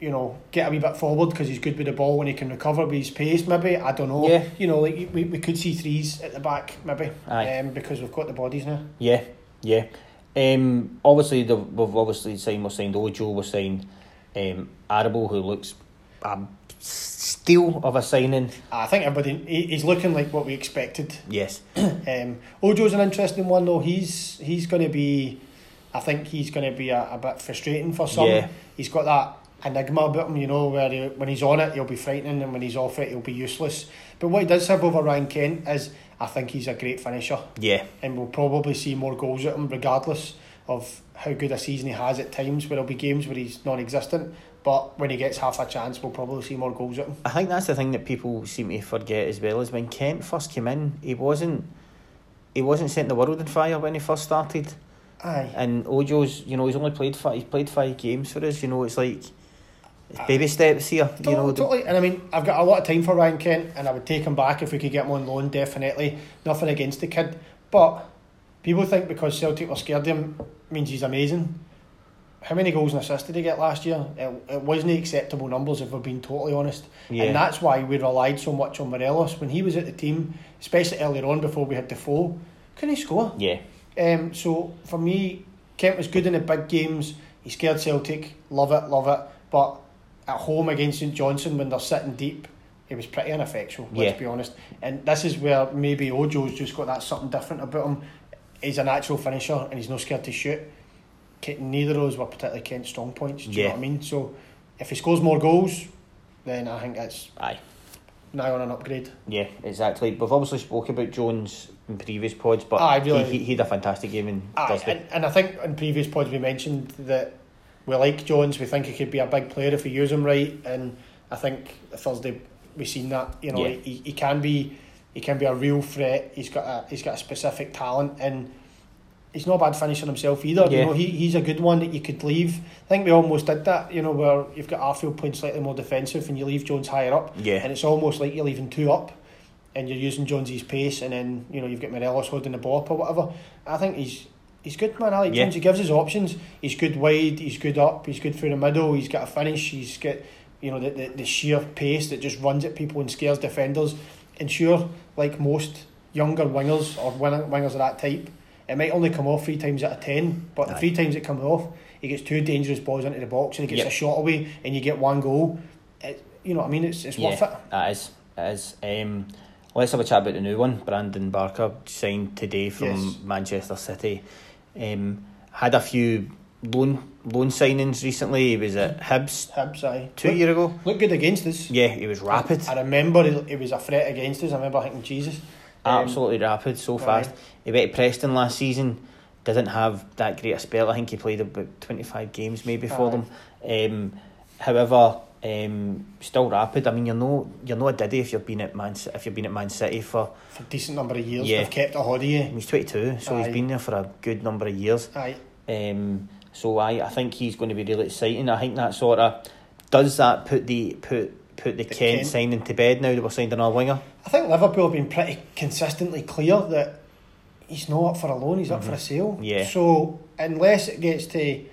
you know, get a wee bit forward because he's good with the ball when he can recover with his pace. Maybe I don't know. Yeah. You know, like we, we could see threes at the back maybe. Aye. Um, because we've got the bodies now. Yeah, yeah. Um, obviously, the, we've obviously signed, we've signed Ojo, we've signed um, Aribo, who looks a steal of a signing. I think everybody he, he's looking like what we expected. Yes. <clears throat> Um, Ojo's an interesting one though. He's he's going to be, I think he's going to be a, a bit frustrating for some. Yeah. He's got that enigma about him, you know, where he, when he's on it he'll be frightening, and when he's off it he'll be useless. But what he does have over Ryan Kent is, I think he's a great finisher, Yeah. and we'll probably see more goals at him regardless of how good a season he has at times. Where there'll be games where he's non-existent, but when he gets half a chance, we'll probably see more goals at him. I think that's the thing that people seem to forget as well is when Kent first came in, he wasn't he wasn't setting the world on fire when he first started. Aye. And Ojo's, you know, he's only played five. He's played five games for us. You know, it's like it's baby steps here. You know, totally. And I mean, I've got a lot of time for Ryan Kent, and I would take him back if we could get him on loan. Definitely, nothing against the kid, but people think because Celtic were scared of him means he's amazing. How many goals and assists did he get last year? It, it wasn't acceptable numbers, if we're being totally honest. Yeah. And that's why we relied so much on Morelos when he was at the team, especially earlier on before we had Defoe. Couldn't he score? yeah, Um, so for me, Kent was good in the big games. He scared Celtic. Love it, love it. But at home against St Johnstone, when they're sitting deep, he was pretty ineffectual. Let's Yeah. be honest. And this is where maybe Ojo's just got that something different about him. He's a natural finisher and he's not scared to shoot. Neither of those were particularly Kent's strong points. Do you Yeah. know what I mean? So if he scores more goals, then I think that's aye. now on an upgrade. Yeah, exactly. We've obviously spoke about Jones in previous pods, but Aye, really. he, he, he had a fantastic game in Aye, Thursday. and, and I think in previous pods we mentioned that we like Jones. We think he could be a big player if we use him right, and I think Thursday we've seen that. You know, Yeah. he, he can be he can be a real threat. He's got a he's got a specific talent, and he's not a bad finisher himself either. Yeah. You know, he, he's a good one that you could leave. I think we almost did that. You know, where you've got Arfield playing slightly more defensive, and you leave Jones higher up, Yeah. and it's almost like you're leaving two up. And you're using Jonesy's pace, and then you know you've got Morelos holding the ball up or whatever. I think he's he's good, man. I like Yeah. Jones. He gives his options. He's good wide. He's good up. He's good through the middle. He's got a finish. He's got you know the, the, the sheer pace that just runs at people and scares defenders. And sure, like most younger wingers or wing- wingers of that type, it might only come off three times out of ten. But the three times it comes off, he gets two dangerous balls into the box and he gets Yep. a shot away, and you get one goal. It, you know what I mean? It's it's worth it. That is. It is. Um, let's have a chat about the new one. Brandon Barker signed today from Yes. Manchester City. Um, had a few loan loan signings recently. He was at Hibs Hibs, aye. two Look- year ago. Look good against us. Yeah, he was rapid. I remember he, he was a threat against us. I remember thinking, Jesus. Um, Absolutely rapid, so fast. He went to Preston last season. Didn't have that great a spell. I think he played about twenty five games maybe for them. Um, however, um, still rapid. I mean, you're no you're no a diddy if you've been at Man if you've been at Man City for. For a decent number of years. Yeah. They've kept a hold of you. He's twenty two, so Aye. he's been there for a good number of years. Aye. Um, so I I think he's going to be really exciting. I think that sort of does that put the put put the, The Kent, Kent. signing to bed now that we're signing another winger. I think Liverpool have been pretty consistently clear that he's not up for a loan, he's up for a sale. Mm-hmm. Yeah. So unless it gets to,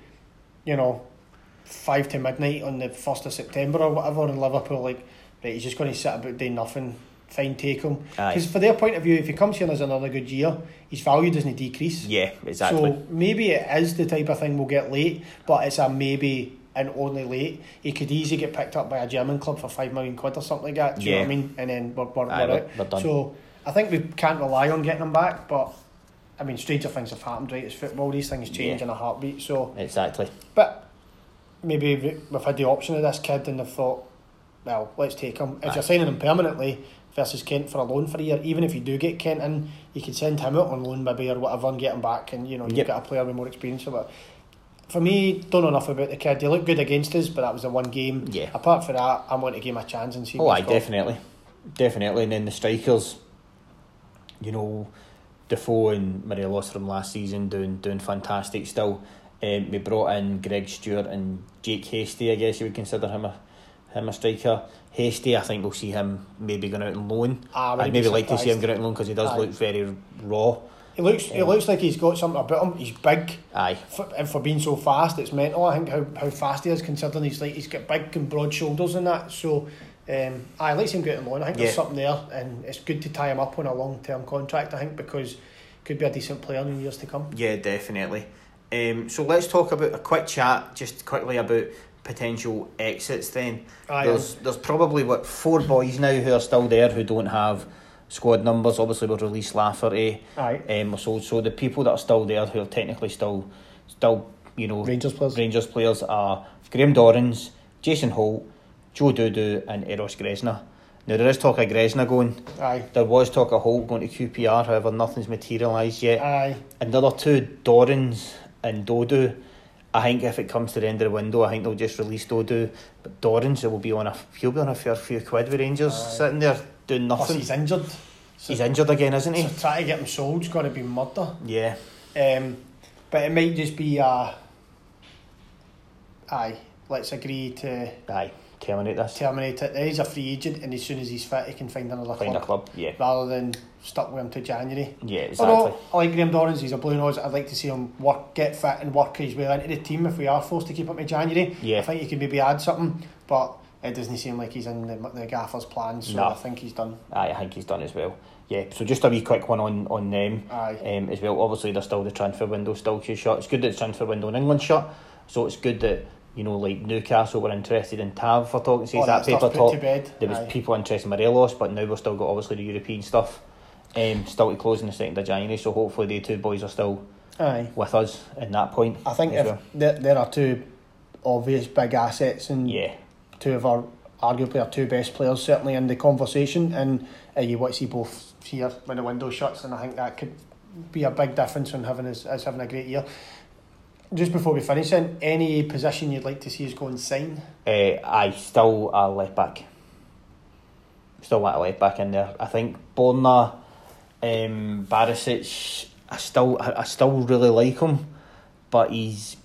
you know, five to midnight on the first of September or whatever, in Liverpool like, right, he's just going to sit about doing nothing. Fine, take him. Because for their point of view, if he comes here and has another good year, his value doesn't decrease. Yeah, exactly. So maybe it is the type of thing we'll get late, but it's a maybe and only late. He could easily get picked up by a German club for five million quid or something like that. Do you know what I mean? And then we're, we're, Aye, we're we're- out. done. So I think we can't rely on getting him back, but I mean, stranger things have happened, right? It's football; these things change Yeah. in a heartbeat. So, exactly. but maybe we- we've had the option of this kid, and they've thought, well, let's take him. If Aye. you're signing him permanently versus Kent for a loan for a year, even if you do get Kent in, you could send him out on loan maybe or whatever and get him back, and you know you've Yep. got a player with more experience. For me, don't know enough about the kid. He looked good against us, but that was the one game. Yeah. Apart from that, I'm going to give him a chance and see. Oh, aye, definitely, definitely. And then the strikers, you know, Defoe and Morelos from last season doing doing fantastic. Still, um, we brought in Greg Stewart and Jake Hastie. I guess you would consider him a him a striker. Hasty, I think we'll see him maybe going out on loan. Ah, I I'd maybe be like to see him going out on loan because he does Aye. look very raw. He looks. He looks like he's got something about him. He's big. Aye, For, and for being so fast, it's mental. I think how, how fast he is, considering he's like he's got big and broad shoulders and that. So, um, I like him getting on. I think there's something there, and it's good to tie him up on a long term contract. I think because could be a decent player in years to come. Yeah, definitely. Um, so let's talk about a quick chat, just quickly about potential exits. Then Aye, there's there's probably what four boys now who are still there who don't have squad numbers. Obviously, we've released Lafferty. aye. Um, so so the people that are still there who are technically still still you know Rangers players. Rangers players are Graham Dorrans, Jason Holt, Joe Dodoo, and Eros Grezda. Now there is talk of Gresna going. Aye. There was talk of Holt going to QPR. However, nothing's materialised yet. Aye. And the other two, Dorrans and Dodoo, I think if it comes to the end of the window, I think they'll just release Dodoo. But Dorrans will be on a he'll be on a fair few quid with Rangers Aye. sitting there doing Plus nothing. he's injured. So, He's injured again, isn't he? so try to get him sold's got to be murder. Yeah. Um, but it might just be a. Aye, let's agree to Aye, terminate this. terminate it. He's a free agent, and as soon as he's fit, he can find another Find a club, club. Yeah, rather than stuck with him to January. yeah, exactly. Although I like Graham Dorrans, he's a blue nose. I'd like to see him work, get fit, and work his way into the team if we are forced to keep him to January. Yeah. I think he could maybe add something, but it doesn't seem like he's in the, the gaffer's plans. So No. I think he's done. Aye, I think he's done as well. Yeah, so just a wee quick one on on them Aye. um, as well. Obviously, there's still the transfer window still shut. It's good that the transfer window in England shut, so it's good that you know like Newcastle were interested in Tav for talking. Says All that stuff's paper talk. to. There was Aye. people interested in Morelos, but now we've still got obviously the European stuff. Um, still to close on the second of January, so hopefully the two boys are still Aye. with us in that point. I think if well. there, there are two obvious big assets and yeah, two of our arguably our two best players certainly in the conversation and uh, you want to see both here when the window shuts and I think that could be a big difference in having us, us having a great year. Just before we finish then, any position you'd like to see us go and sign? uh, I still a left back. Still want a left back in there. I think Borna, um, Barisic. I still, I, I still really like him, but he's,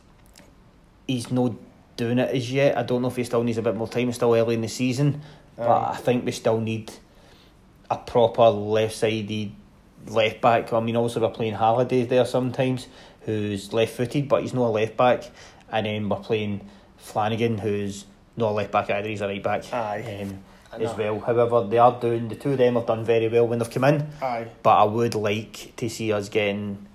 he's not doing it as yet. I don't know if he still needs a bit more time. It's still early in the season, but Aye. I think we still need a proper left sided left back. I mean, also we're playing Halliday there sometimes, who's left footed, but he's not a left back. And then we're playing Flanagan, who's not a left back either, he's a right back Aye. um, as well. However, they are doing, the two of them have done very well when they've come in, Aye. but I would like to see us getting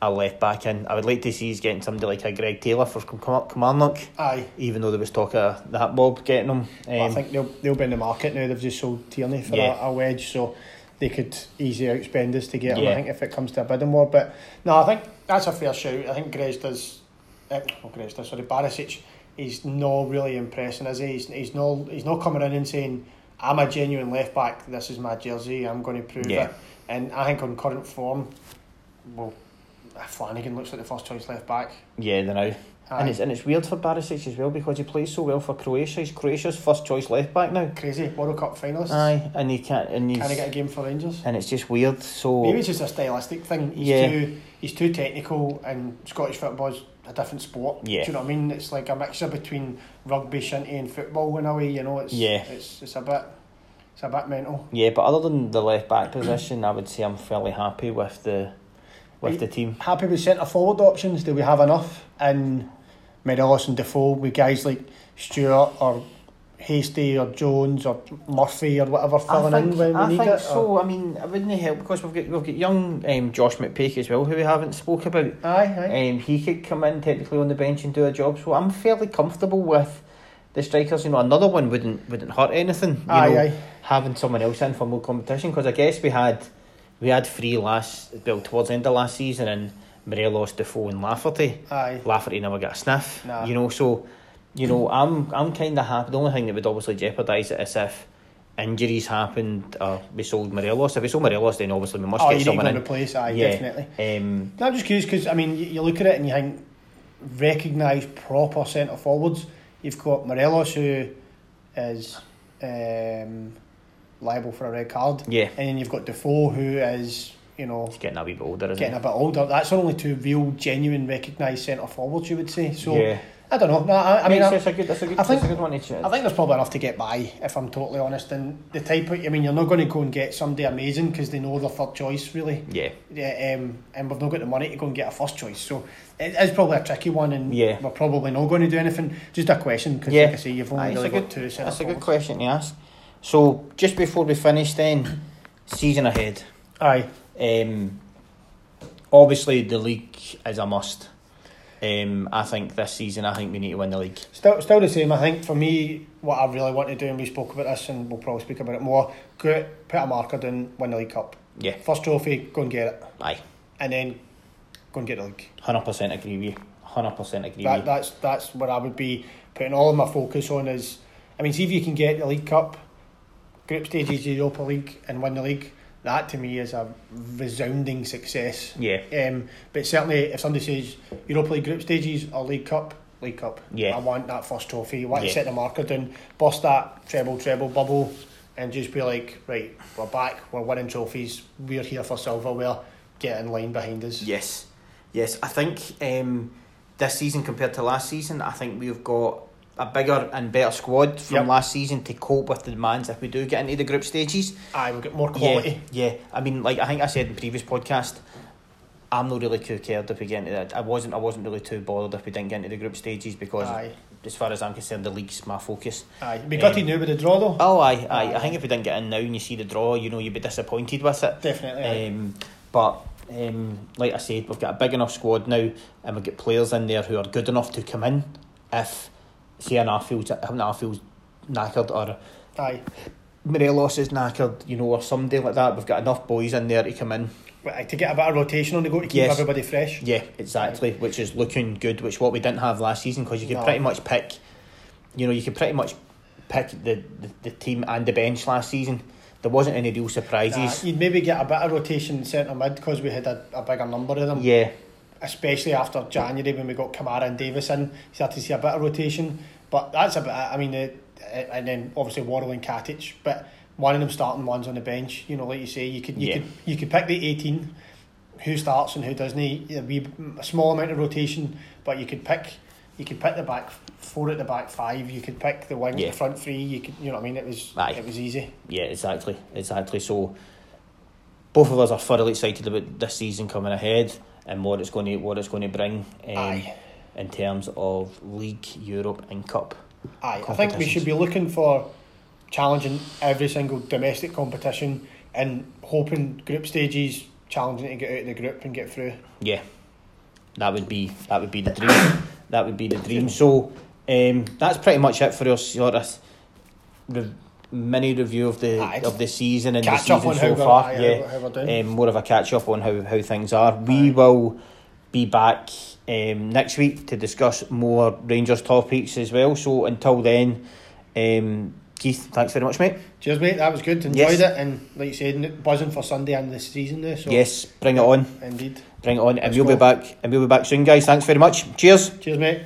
a left back in. I would like to see he's getting somebody like a Greg Taylor for Kilmarnock, Aye. even though there was talk of that Bob getting him. Um, Well, I think they'll, they'll be in the market now. They've just sold Tierney for Yeah. a, a wedge, so they could easily outspend us to get him, Yeah. I think, if it comes to a bidding war. But no, I think that's a fair shout. I think Grezda, eh, not Grezda, sorry, Barisic, he's not really impressing, is he? He's, he's, not, he's not coming in and saying, I'm a genuine left back, this is my jersey, I'm going to prove Yeah. it. And I think on current form, well, Flanagan looks like the first choice left back. yeah, they know. Aye. And it's and it's weird for Barisic as well because he plays so well for Croatia. He's Croatia's first choice left back now. Crazy, World Cup finalist. Aye, and he can't. And he's Can he get a game for Rangers? and it's just weird. So Maybe it's just a stylistic thing. He's Yeah. too he's too technical, and Scottish football's a different sport. Yeah. Do you know what I mean? It's like a mixture between rugby, shinty, and football in a way. You know, it's Yeah. it's it's a bit it's a bit mental. yeah, but other than the left back position, I would say I'm fairly happy with the with Right. the team. Happy with centre forward options? Do we have enough in Morelos and Defoe with guys like Stewart or Hastie or Jones or Murphy or whatever filling in when we I need think it? or- so. I mean, it wouldn't help because we've got we've got young um, Josh McPake as well, who we haven't spoke about. Aye, aye. Um, he could come in technically on the bench and do a job. So I'm fairly comfortable with the strikers. You know, another one wouldn't wouldn't hurt anything. You aye, know, aye. having someone else in for more competition because I guess we had we had three last well towards the end of last season and Morelos, Defoe, and Lafferty. Aye. Lafferty never got a sniff. Nah. You know, so you know, I'm I'm kind of happy. The only thing that would obviously jeopardise it is if injuries happened. Uh, we sold Morelos. If we sold Morelos, then obviously we must Oh, get someone one in. replace. Aye, Yeah. definitely. Um, No, I'm just curious because I mean, you, you look at it and you think recognised proper centre forwards. You've got Morelos who is um, liable for a red card, yeah, and then you've got Defoe who is you know he's getting a wee bit older, isn't getting a bit older. That's only two real, genuine, recognised centre forwards. You would say. So yeah, I don't know. No, I, I mean, Makes I, that's a good. That's a good. I think- a good one to. I think there's probably enough to get by, if I'm totally honest. And the type of, I mean, you're not going to go and get somebody amazing because they know their third choice, really. yeah, Yeah, um, and we've not got the money to go and get a first choice. So it is probably a tricky one, and Yeah. we're probably not going to do anything. Just a question, because Yeah. like I say, you've only really got good- two that's a good question to ask. So just before we finish, then <coughs> season ahead. Aye, Um, obviously, the league is a must. Um, I think this season, I think we need to win the league. still, still the same. I think for me, what I really want to do, and we spoke about this, and we'll probably speak about it more. Go put a marker down, win the league cup. Yeah, First trophy, go and get it, aye, and then go and get the league. hundred percent agree with you. Hundred percent agree That, with that's that's where I would be putting all of my focus on. Is I mean, see if you can get the league cup, group stages, Europa League, and win the league. That to me is a resounding success. Yeah, Um, but certainly, if somebody says Europa League group stages or League Cup, League Cup, Yeah. I want that first trophy. I want Yeah. to set the marker down, bust that treble, treble bubble, and just be like, right, we're back, we're winning trophies, we're here for silverware, get in line behind us. yes. Yes, I think um, this season compared to last season, I think we've got a bigger and better squad from Yep. last season to cope with the demands if we do get into the group stages. Aye, we've got more quality. Yeah, yeah. I mean, like I think I said in the previous podcast, I'm not really too cared if we get into that. I wasn't. I wasn't really too bothered if we didn't get into the group stages because, Aye, as far as I'm concerned, the league's my focus. aye. We got Um, to with the draw though. Oh, aye, aye. I think if we didn't get in now and you see the draw, you know, you'd be disappointed with it. Definitely. aye. Um, but um, like I said, we've got a big enough squad now, and we've got players in there who are good enough to come in if, say, an Arfield's, an Arfield's knackered or aye. Morelos is knackered, you know, or somebody like that. We've got enough boys in there to come in. To get a bit of rotation on the go to keep Yes. everybody fresh. Yeah, exactly. Which is looking good. Which what we didn't have last season because you could No. pretty much pick, you know, you could pretty much pick the, the, the team and the bench last season. There wasn't any real Nah, surprises. you'd maybe get a bit of rotation in centre mid because we had a, a bigger number of them. yeah, especially after January when we got Kamara and Davis in, you start to see a bit of rotation. But that's a bit. I mean, and then obviously Worrall and Katic, but one of them starting, one's on the bench. You know, like you say, you could you Yeah. could you could pick the eighteen, who starts and who doesn't. Eh, a wee a small amount of rotation, but you could pick. You could pick the back four at the back five. You could pick the wing, Yeah. the front three. You could, you know what I mean. It was Aye. it was easy. yeah, exactly, exactly. So both of us are thoroughly excited about this season coming ahead and what it's going to what it's going to bring um, in terms of league, Europe, and cup. Aye, I think we should be looking for challenging every single domestic competition and hoping group stages challenging to get out of the group and get through. Yeah, that would be that would be the dream. that would be the dream. So um, that's pretty much it for us. Sort of mini review of the Aye. of the season and Catch the season so we're, far. aye, yeah, how, how we're um, more of a catch up on how, how things are. We Aye. will be back um, next week to discuss more Rangers topics as well. So until then, um, Keith, thanks very much, mate. Cheers, mate. That was good. Enjoyed Yes. it, and like you said, buzzing for Sunday and the season there. So yes, bring it on, indeed. bring it on, and Let's we'll be back, and we'll be back soon, guys. Thanks very much. Cheers. Cheers, mate.